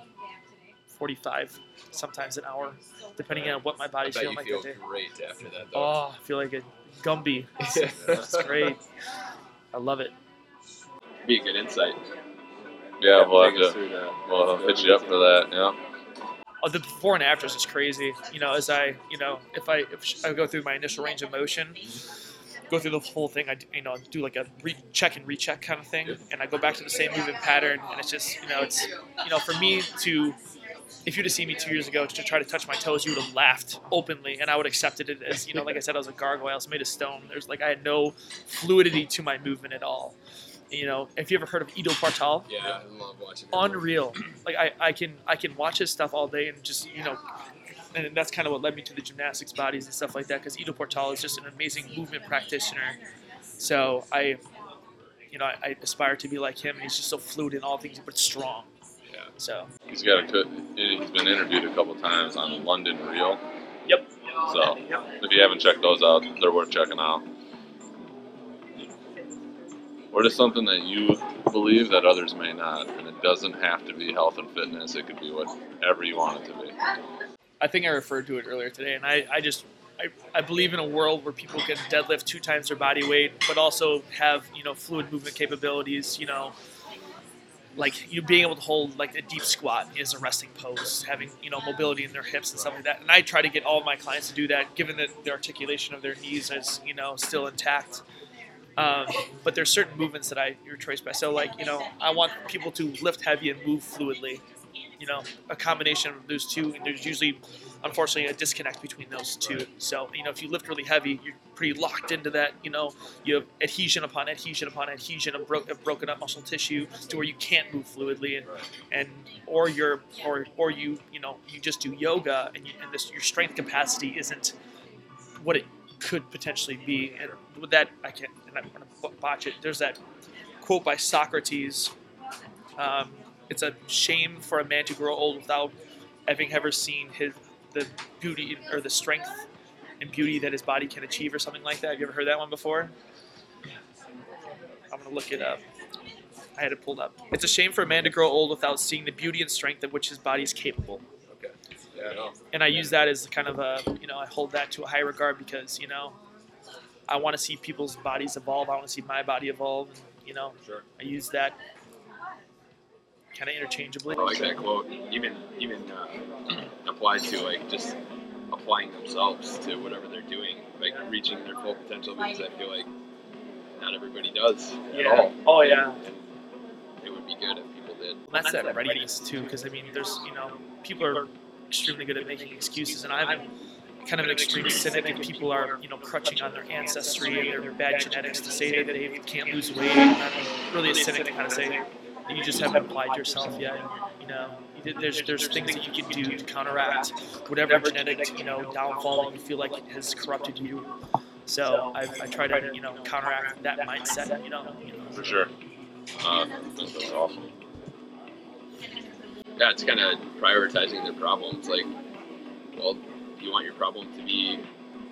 45, sometimes an hour, depending on what my body's feeling you like feel that day. great after that, though. Oh, I feel like a Gumby. It's, it's great. I love it. Be a good insight. Yeah, we'll have Take to through the- we'll the hit you up for that. Yeah. Oh, the before and afters is crazy. You know, as I, you know, if I if I go through my initial range of motion, go through the whole thing, I you know do like a re- check and recheck kind of thing, and I go back to the same movement pattern, and it's just you know it's you know for me to if you'd have seen me two years ago to try to touch my toes, you would have laughed openly, and I would have accepted it as you know, like I said, I was a gargoyle, I was made of stone. There's like I had no fluidity to my movement at all. You know, if you ever heard of Ido Portal, Yeah, I love watching. him. unreal. Like I, I can I can watch his stuff all day and just you know, and that's kind of what led me to the gymnastics bodies and stuff like that. Because Ido Portal is just an amazing movement practitioner. So I, you know, I, I aspire to be like him, he's just so fluid in all things, but strong. So He's got a. He's been interviewed a couple times on London Real. Yep. So if you haven't checked those out, they're worth checking out. What is something that you believe that others may not? And it doesn't have to be health and fitness. It could be whatever you want it to be. I think I referred to it earlier today, and I, I just I, I believe in a world where people can deadlift two times their body weight, but also have you know fluid movement capabilities. You know, like you being able to hold like a deep squat is a resting pose, having you know mobility in their hips and stuff like that. And I try to get all my clients to do that, given that the articulation of their knees is you know still intact. Um, but there's certain movements that I retrace by. So like you know, I want people to lift heavy and move fluidly. You know, a combination of those two. And there's usually, unfortunately, a disconnect between those two. So you know, if you lift really heavy, you're pretty locked into that. You know, you have adhesion upon adhesion upon adhesion of, bro- of broken up muscle tissue to where you can't move fluidly, and, and or you're or or you you know you just do yoga and, you, and this your strength capacity isn't what it could potentially be. And with that, I can't, and I'm going to botch it. There's that quote by Socrates. Um, it's a shame for a man to grow old without having ever seen his the beauty or the strength and beauty that his body can achieve, or something like that. Have you ever heard that one before? I'm going to look it up. I had it pulled up. It's a shame for a man to grow old without seeing the beauty and strength of which his body is capable Okay. Yeah, no. and I use that as kind of a you know I hold that to a high regard because you know I want to see people's bodies evolve. I want to see my body evolve. And, You know, Sure. I use that kind of interchangeably. I like that quote. Even even uh, applied to like just applying themselves to whatever they're doing, like reaching their full potential. Because I feel like not everybody does at all. Oh yeah. And it would be good if people did. That's that readiness too, because I mean, there's you know people are extremely good at making excuses, and I'm kind of an extreme cynic, and people are you know crutching on their ancestry and their bad genetics to say that they can't lose weight. I'm really a cynic to kind of say you just haven't applied yourself yet. You know, there's there's things that you can do to counteract whatever genetic you know downfall that you feel like has corrupted you. So I, I try to you know counteract that mindset. You know, you know. For sure. Uh, that's awesome. Yeah, it's kind of prioritizing their problems. Like, well, you want your problem to be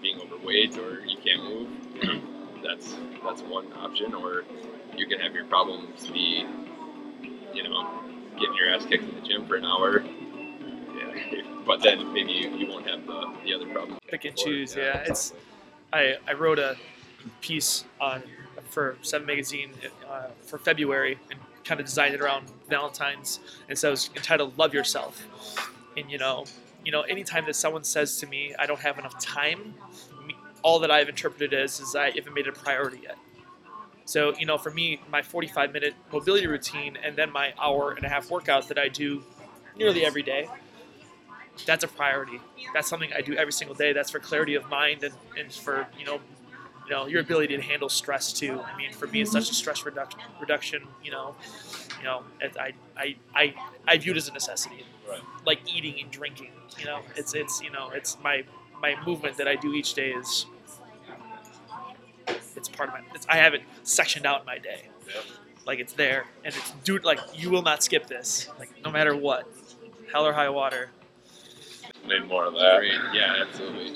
being overweight or you can't move. that's that's one option. Or you can have your problems be, you know, getting your ass kicked in the gym for an hour. Yeah. But then maybe you, you won't have the, the other problem. pick and choose. Yeah, it's. I I wrote a piece on for Seven Magazine uh, for February and kind of designed it around Valentine's, and so it was entitled "Love Yourself." And you know, you know, anytime that someone says to me, "I don't have enough time," all that I've interpreted as is I haven't made it a priority yet. So you know, for me, my 45 minute mobility routine and then my hour and a half workout that I do nearly every day that's a priority. That's something I do every single day. That's for clarity of mind and, and for you know, you know your ability to handle stress too. I mean, for me, it's such mm-hmm. a stress reduction. Reduction, you know, you know, I, I, I, I view it as a necessity, Right. like eating and drinking. You know, it's it's you know, it's my my movement that I do each day is. It's part of my. It's, I have it sectioned out in my day, like it's there, and it's dude. Like you will not skip this, like no matter what, hell or high water. Need more of that. Great. Yeah, absolutely.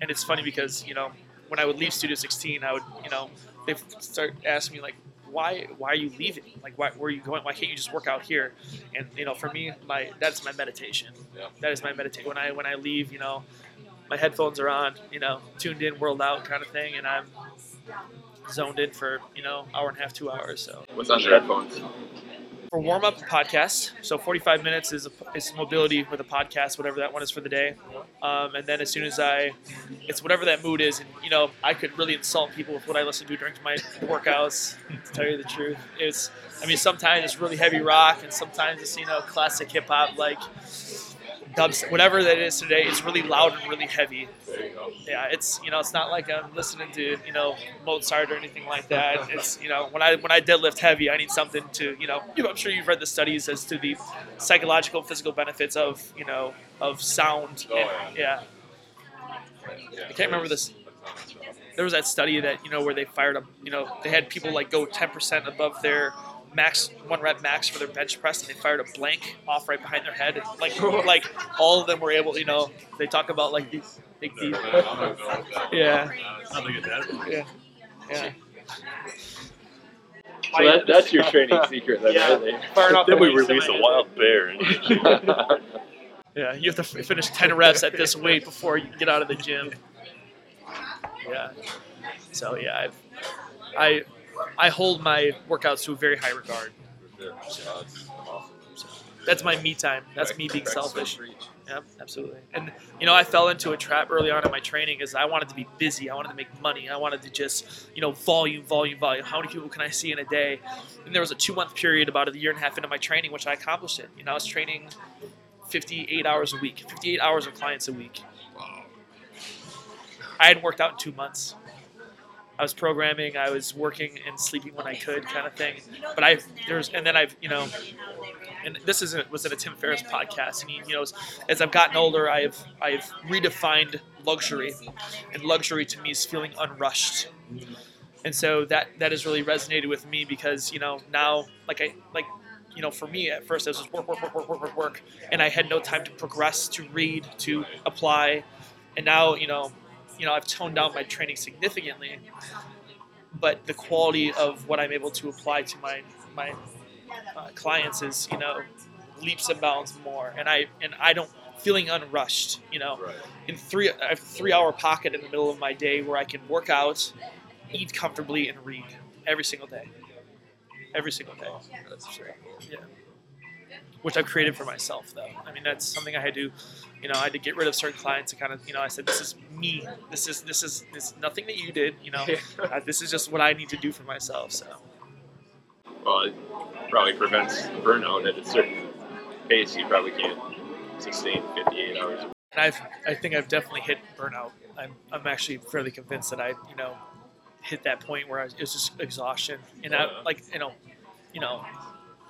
and it's funny because you know when I would leave Studio 16, I would you know they start asking me like why why are you leaving like why where are you going why can't you just work out here and you know for me my that's my meditation Yeah. that is my meditation when I when I leave you know my headphones are on you know tuned in world out kind of thing and I'm zoned in for you know hour and a half two hours so What's on your headphones? for warm up podcast. So 45 minutes is a, is mobility with a podcast, whatever that one is for the day. Um, and then as soon as I, it's whatever that mood is. And you know, I could really insult people with what I listen to during my workouts. To tell you the truth, it's I mean sometimes it's really heavy rock, and sometimes it's you know classic hip hop like dubs, whatever that is today. It's really loud and really heavy. Yeah, it's you know it's not like I'm listening to you know Mozart or anything like that. It's you know when I when I deadlift heavy, I need something to you know. I'm sure you've read the studies as to the psychological and physical benefits of you know of sound. Oh, and- yeah. I can't remember this. There was that study that you know where they fired up. You know they had people like go 10% above their max one rep max for their bench press, and they fired a blank off right behind their head. And like like all of them were able. You know they talk about like these big deep. Yeah. Yeah. Yeah. So that, that's your training secret, then, Yeah. right? Firing off then we release a wild bear. Yeah, you have to finish 10 reps at this weight before you get out of the gym. Yeah. So, yeah, I've, I I hold my workouts to a very high regard. That's my me time. That's me being selfish. Yeah, absolutely. And you know, I fell into a trap early on in my training is I wanted to be busy. I wanted to make money. I wanted to just, you know, volume, volume, volume. How many people can I see in a day? And there was a two month period about a year and a half into my training, which I accomplished it. You know, I was training 58 hours a week, 58 hours of clients a week. I hadn't worked out in two months. I was programming, I was working and sleeping when I could, kind of thing. But I there's and then I've you know, and this isn't was in a Tim Ferriss podcast, and he you know as, as I've gotten older, I've I've redefined luxury, and luxury to me is feeling unrushed. And so that that has really resonated with me because you know now like I like you know for me at first it was just work work work work work work work, and I had no time to progress, to read, to apply, and now you know you know I've toned down my training significantly, but the quality of what I'm able to apply to my my uh, clients is you know leaps and bounds more, and I and I don't feeling unrushed. You know, Right. in three I have a three hour pocket in the middle of my day where I can work out, eat comfortably, and read every single day. Every single day. That's very cool. Yeah. Which I've created for myself, though. I mean, that's something I had to, you know, I had to get rid of certain clients to kind of, you know, I said, this is me. This is this is this is nothing that you did. You know, uh, this is just what I need to do for myself. So. Well, it probably prevents burnout at a certain pace. You probably can't sustain 58 hours. And I've, I think I've definitely hit burnout. I'm, I'm actually fairly convinced that I, you know, hit that point where I was, it was just exhaustion and I, like, you know, you know,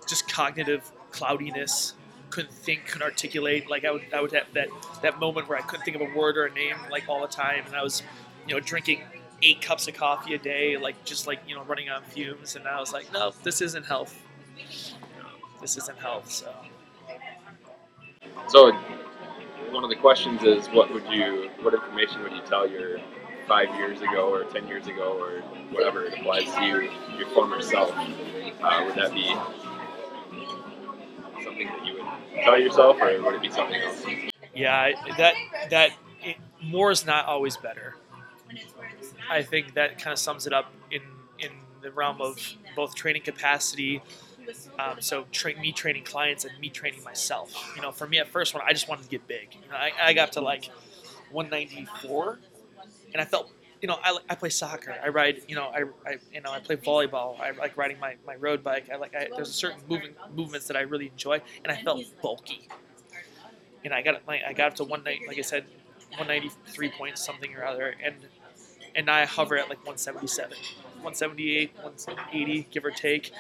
just cognitive cloudiness. Couldn't think, couldn't articulate. Like I would, I would have that that moment where I couldn't think of a word or a name like all the time, and I was, you know, drinking eight cups of coffee a day, like just like you know, running on fumes. And I was like, no, this isn't health. This isn't health. So. So, one of the questions is, what would you, what information would you tell your five years ago or 10 years ago or whatever it applies to you, your former self? Uh, would that be something that you would tell yourself, or would it be something else? Yeah, that that it, more is not always better. I think that kind of sums it up in in the realm of both training capacity. Um, so me training clients and me training myself. You know, for me at first, when I just wanted to get big, you know, I, I got to like 194, and I felt, you know, I, I play soccer. I ride, you know, I, I you know I play volleyball. I like riding my, my road bike. I like I, there's a certain moving movements that I really enjoy, and I felt bulky and I got like I got up to one night, like I said, 193 points something or other, and and I hover at like 177, 178, 180, give or take,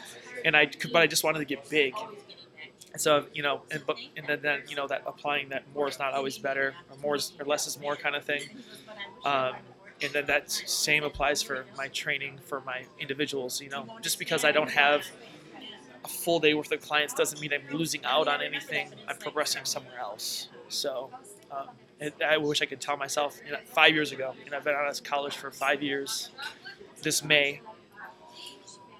and I could, but I just wanted to get big. And so you know, and but and then, then you know that applying that more is not always better, or more is, or less is more kind of thing. Um, and then that same applies for my training for my individuals. You know, just because I don't have a full day worth of clients doesn't mean I'm losing out on anything. I'm progressing somewhere else. So um, I wish I could tell myself you know, five years ago. Know, I've been out of college for five years. This May,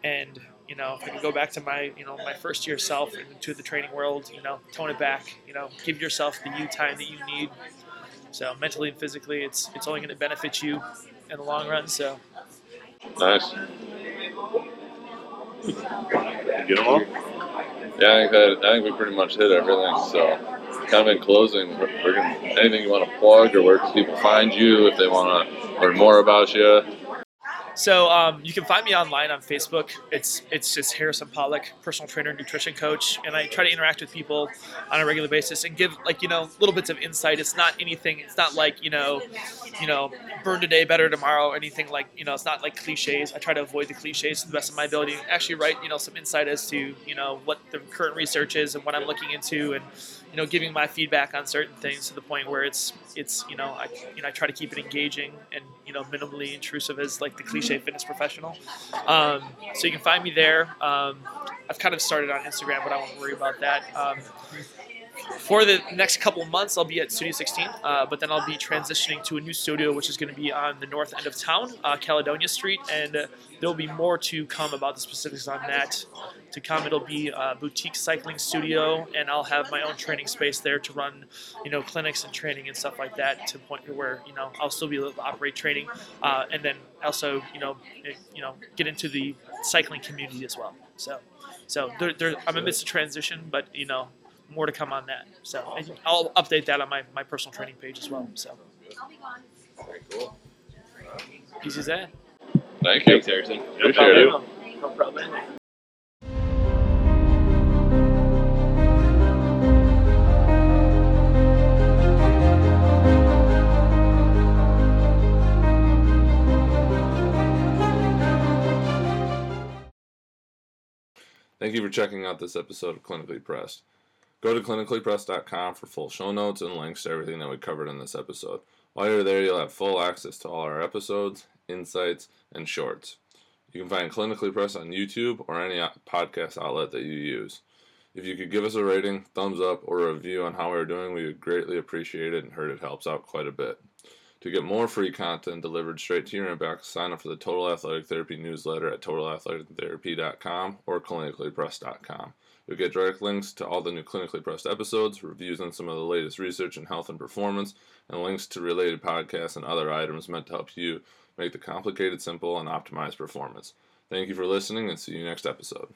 and you know, if I could go back to my you know my first year self into the training world, you know, tone it back. You know, give yourself the you time that you need. So mentally and physically, it's it's only going to benefit you in the long run. So Nice. Get them all? Yeah, I think that I think we pretty much hit everything. So, kind of in closing, we're, we're gonna anything you want to plug, or where can people find you if they want to learn more about you? So um, you can find me online on Facebook. It's it's just Harrison Pollock, personal trainer, nutrition coach, and I try to interact with people on a regular basis and give like you know little bits of insight. It's not anything. It's not like you know, you know, burn today, better tomorrow. Anything like you know, it's not like cliches. I try to avoid the cliches to the best of my ability. Actually, write you know some insight as to you know what the current research is and what I'm looking into, and you know giving my feedback on certain things to the point where it's it's you know I you know I try to keep it engaging and you know minimally intrusive as like the cliche fitness professional. Um, so you can find me there. Um, I've kind of started on Instagram, but I won't worry about that. Um, for the next couple months, I'll be at Studio 16, uh, but then I'll be transitioning to a new studio, which is going to be on the north end of town, uh, Caledonia Street, and uh, there'll be more to come about the specifics on that. To come, it'll be a boutique cycling studio, and I'll have my own training space there to run, you know, clinics and training and stuff like that. To the point where you know I'll still be able to operate training, uh, and then also you know, eh, you know, get into the cycling community as well. So, so there, there, I'm amidst a transition, but you know, more to come on that. So and I'll update that on my, my personal training page as well. So Very cool. easy as that. Thank you. Thanks, Harrison. Appreciate it. No problem. Thank you for checking out this episode of Clinically Pressed. Go to clinicallypressed.com for full show notes and links to everything that we covered in this episode. While you're there, you'll have full access to all our episodes, insights, and shorts. You can find Clinically Pressed on YouTube or any podcast outlet that you use. If you could give us a rating, thumbs up, or a review on how we're doing, we would greatly appreciate it and heard it helps out quite a bit. To get more free content delivered straight to your inbox, sign up for the Total Athletic Therapy newsletter at totalathletictherapy.com or clinicallypressed.com. You'll get direct links to all the new Clinically Pressed episodes, reviews on some of the latest research in health and performance, and links to related podcasts and other items meant to help you make the complicated simple and optimize performance. Thank you for listening and see you next episode.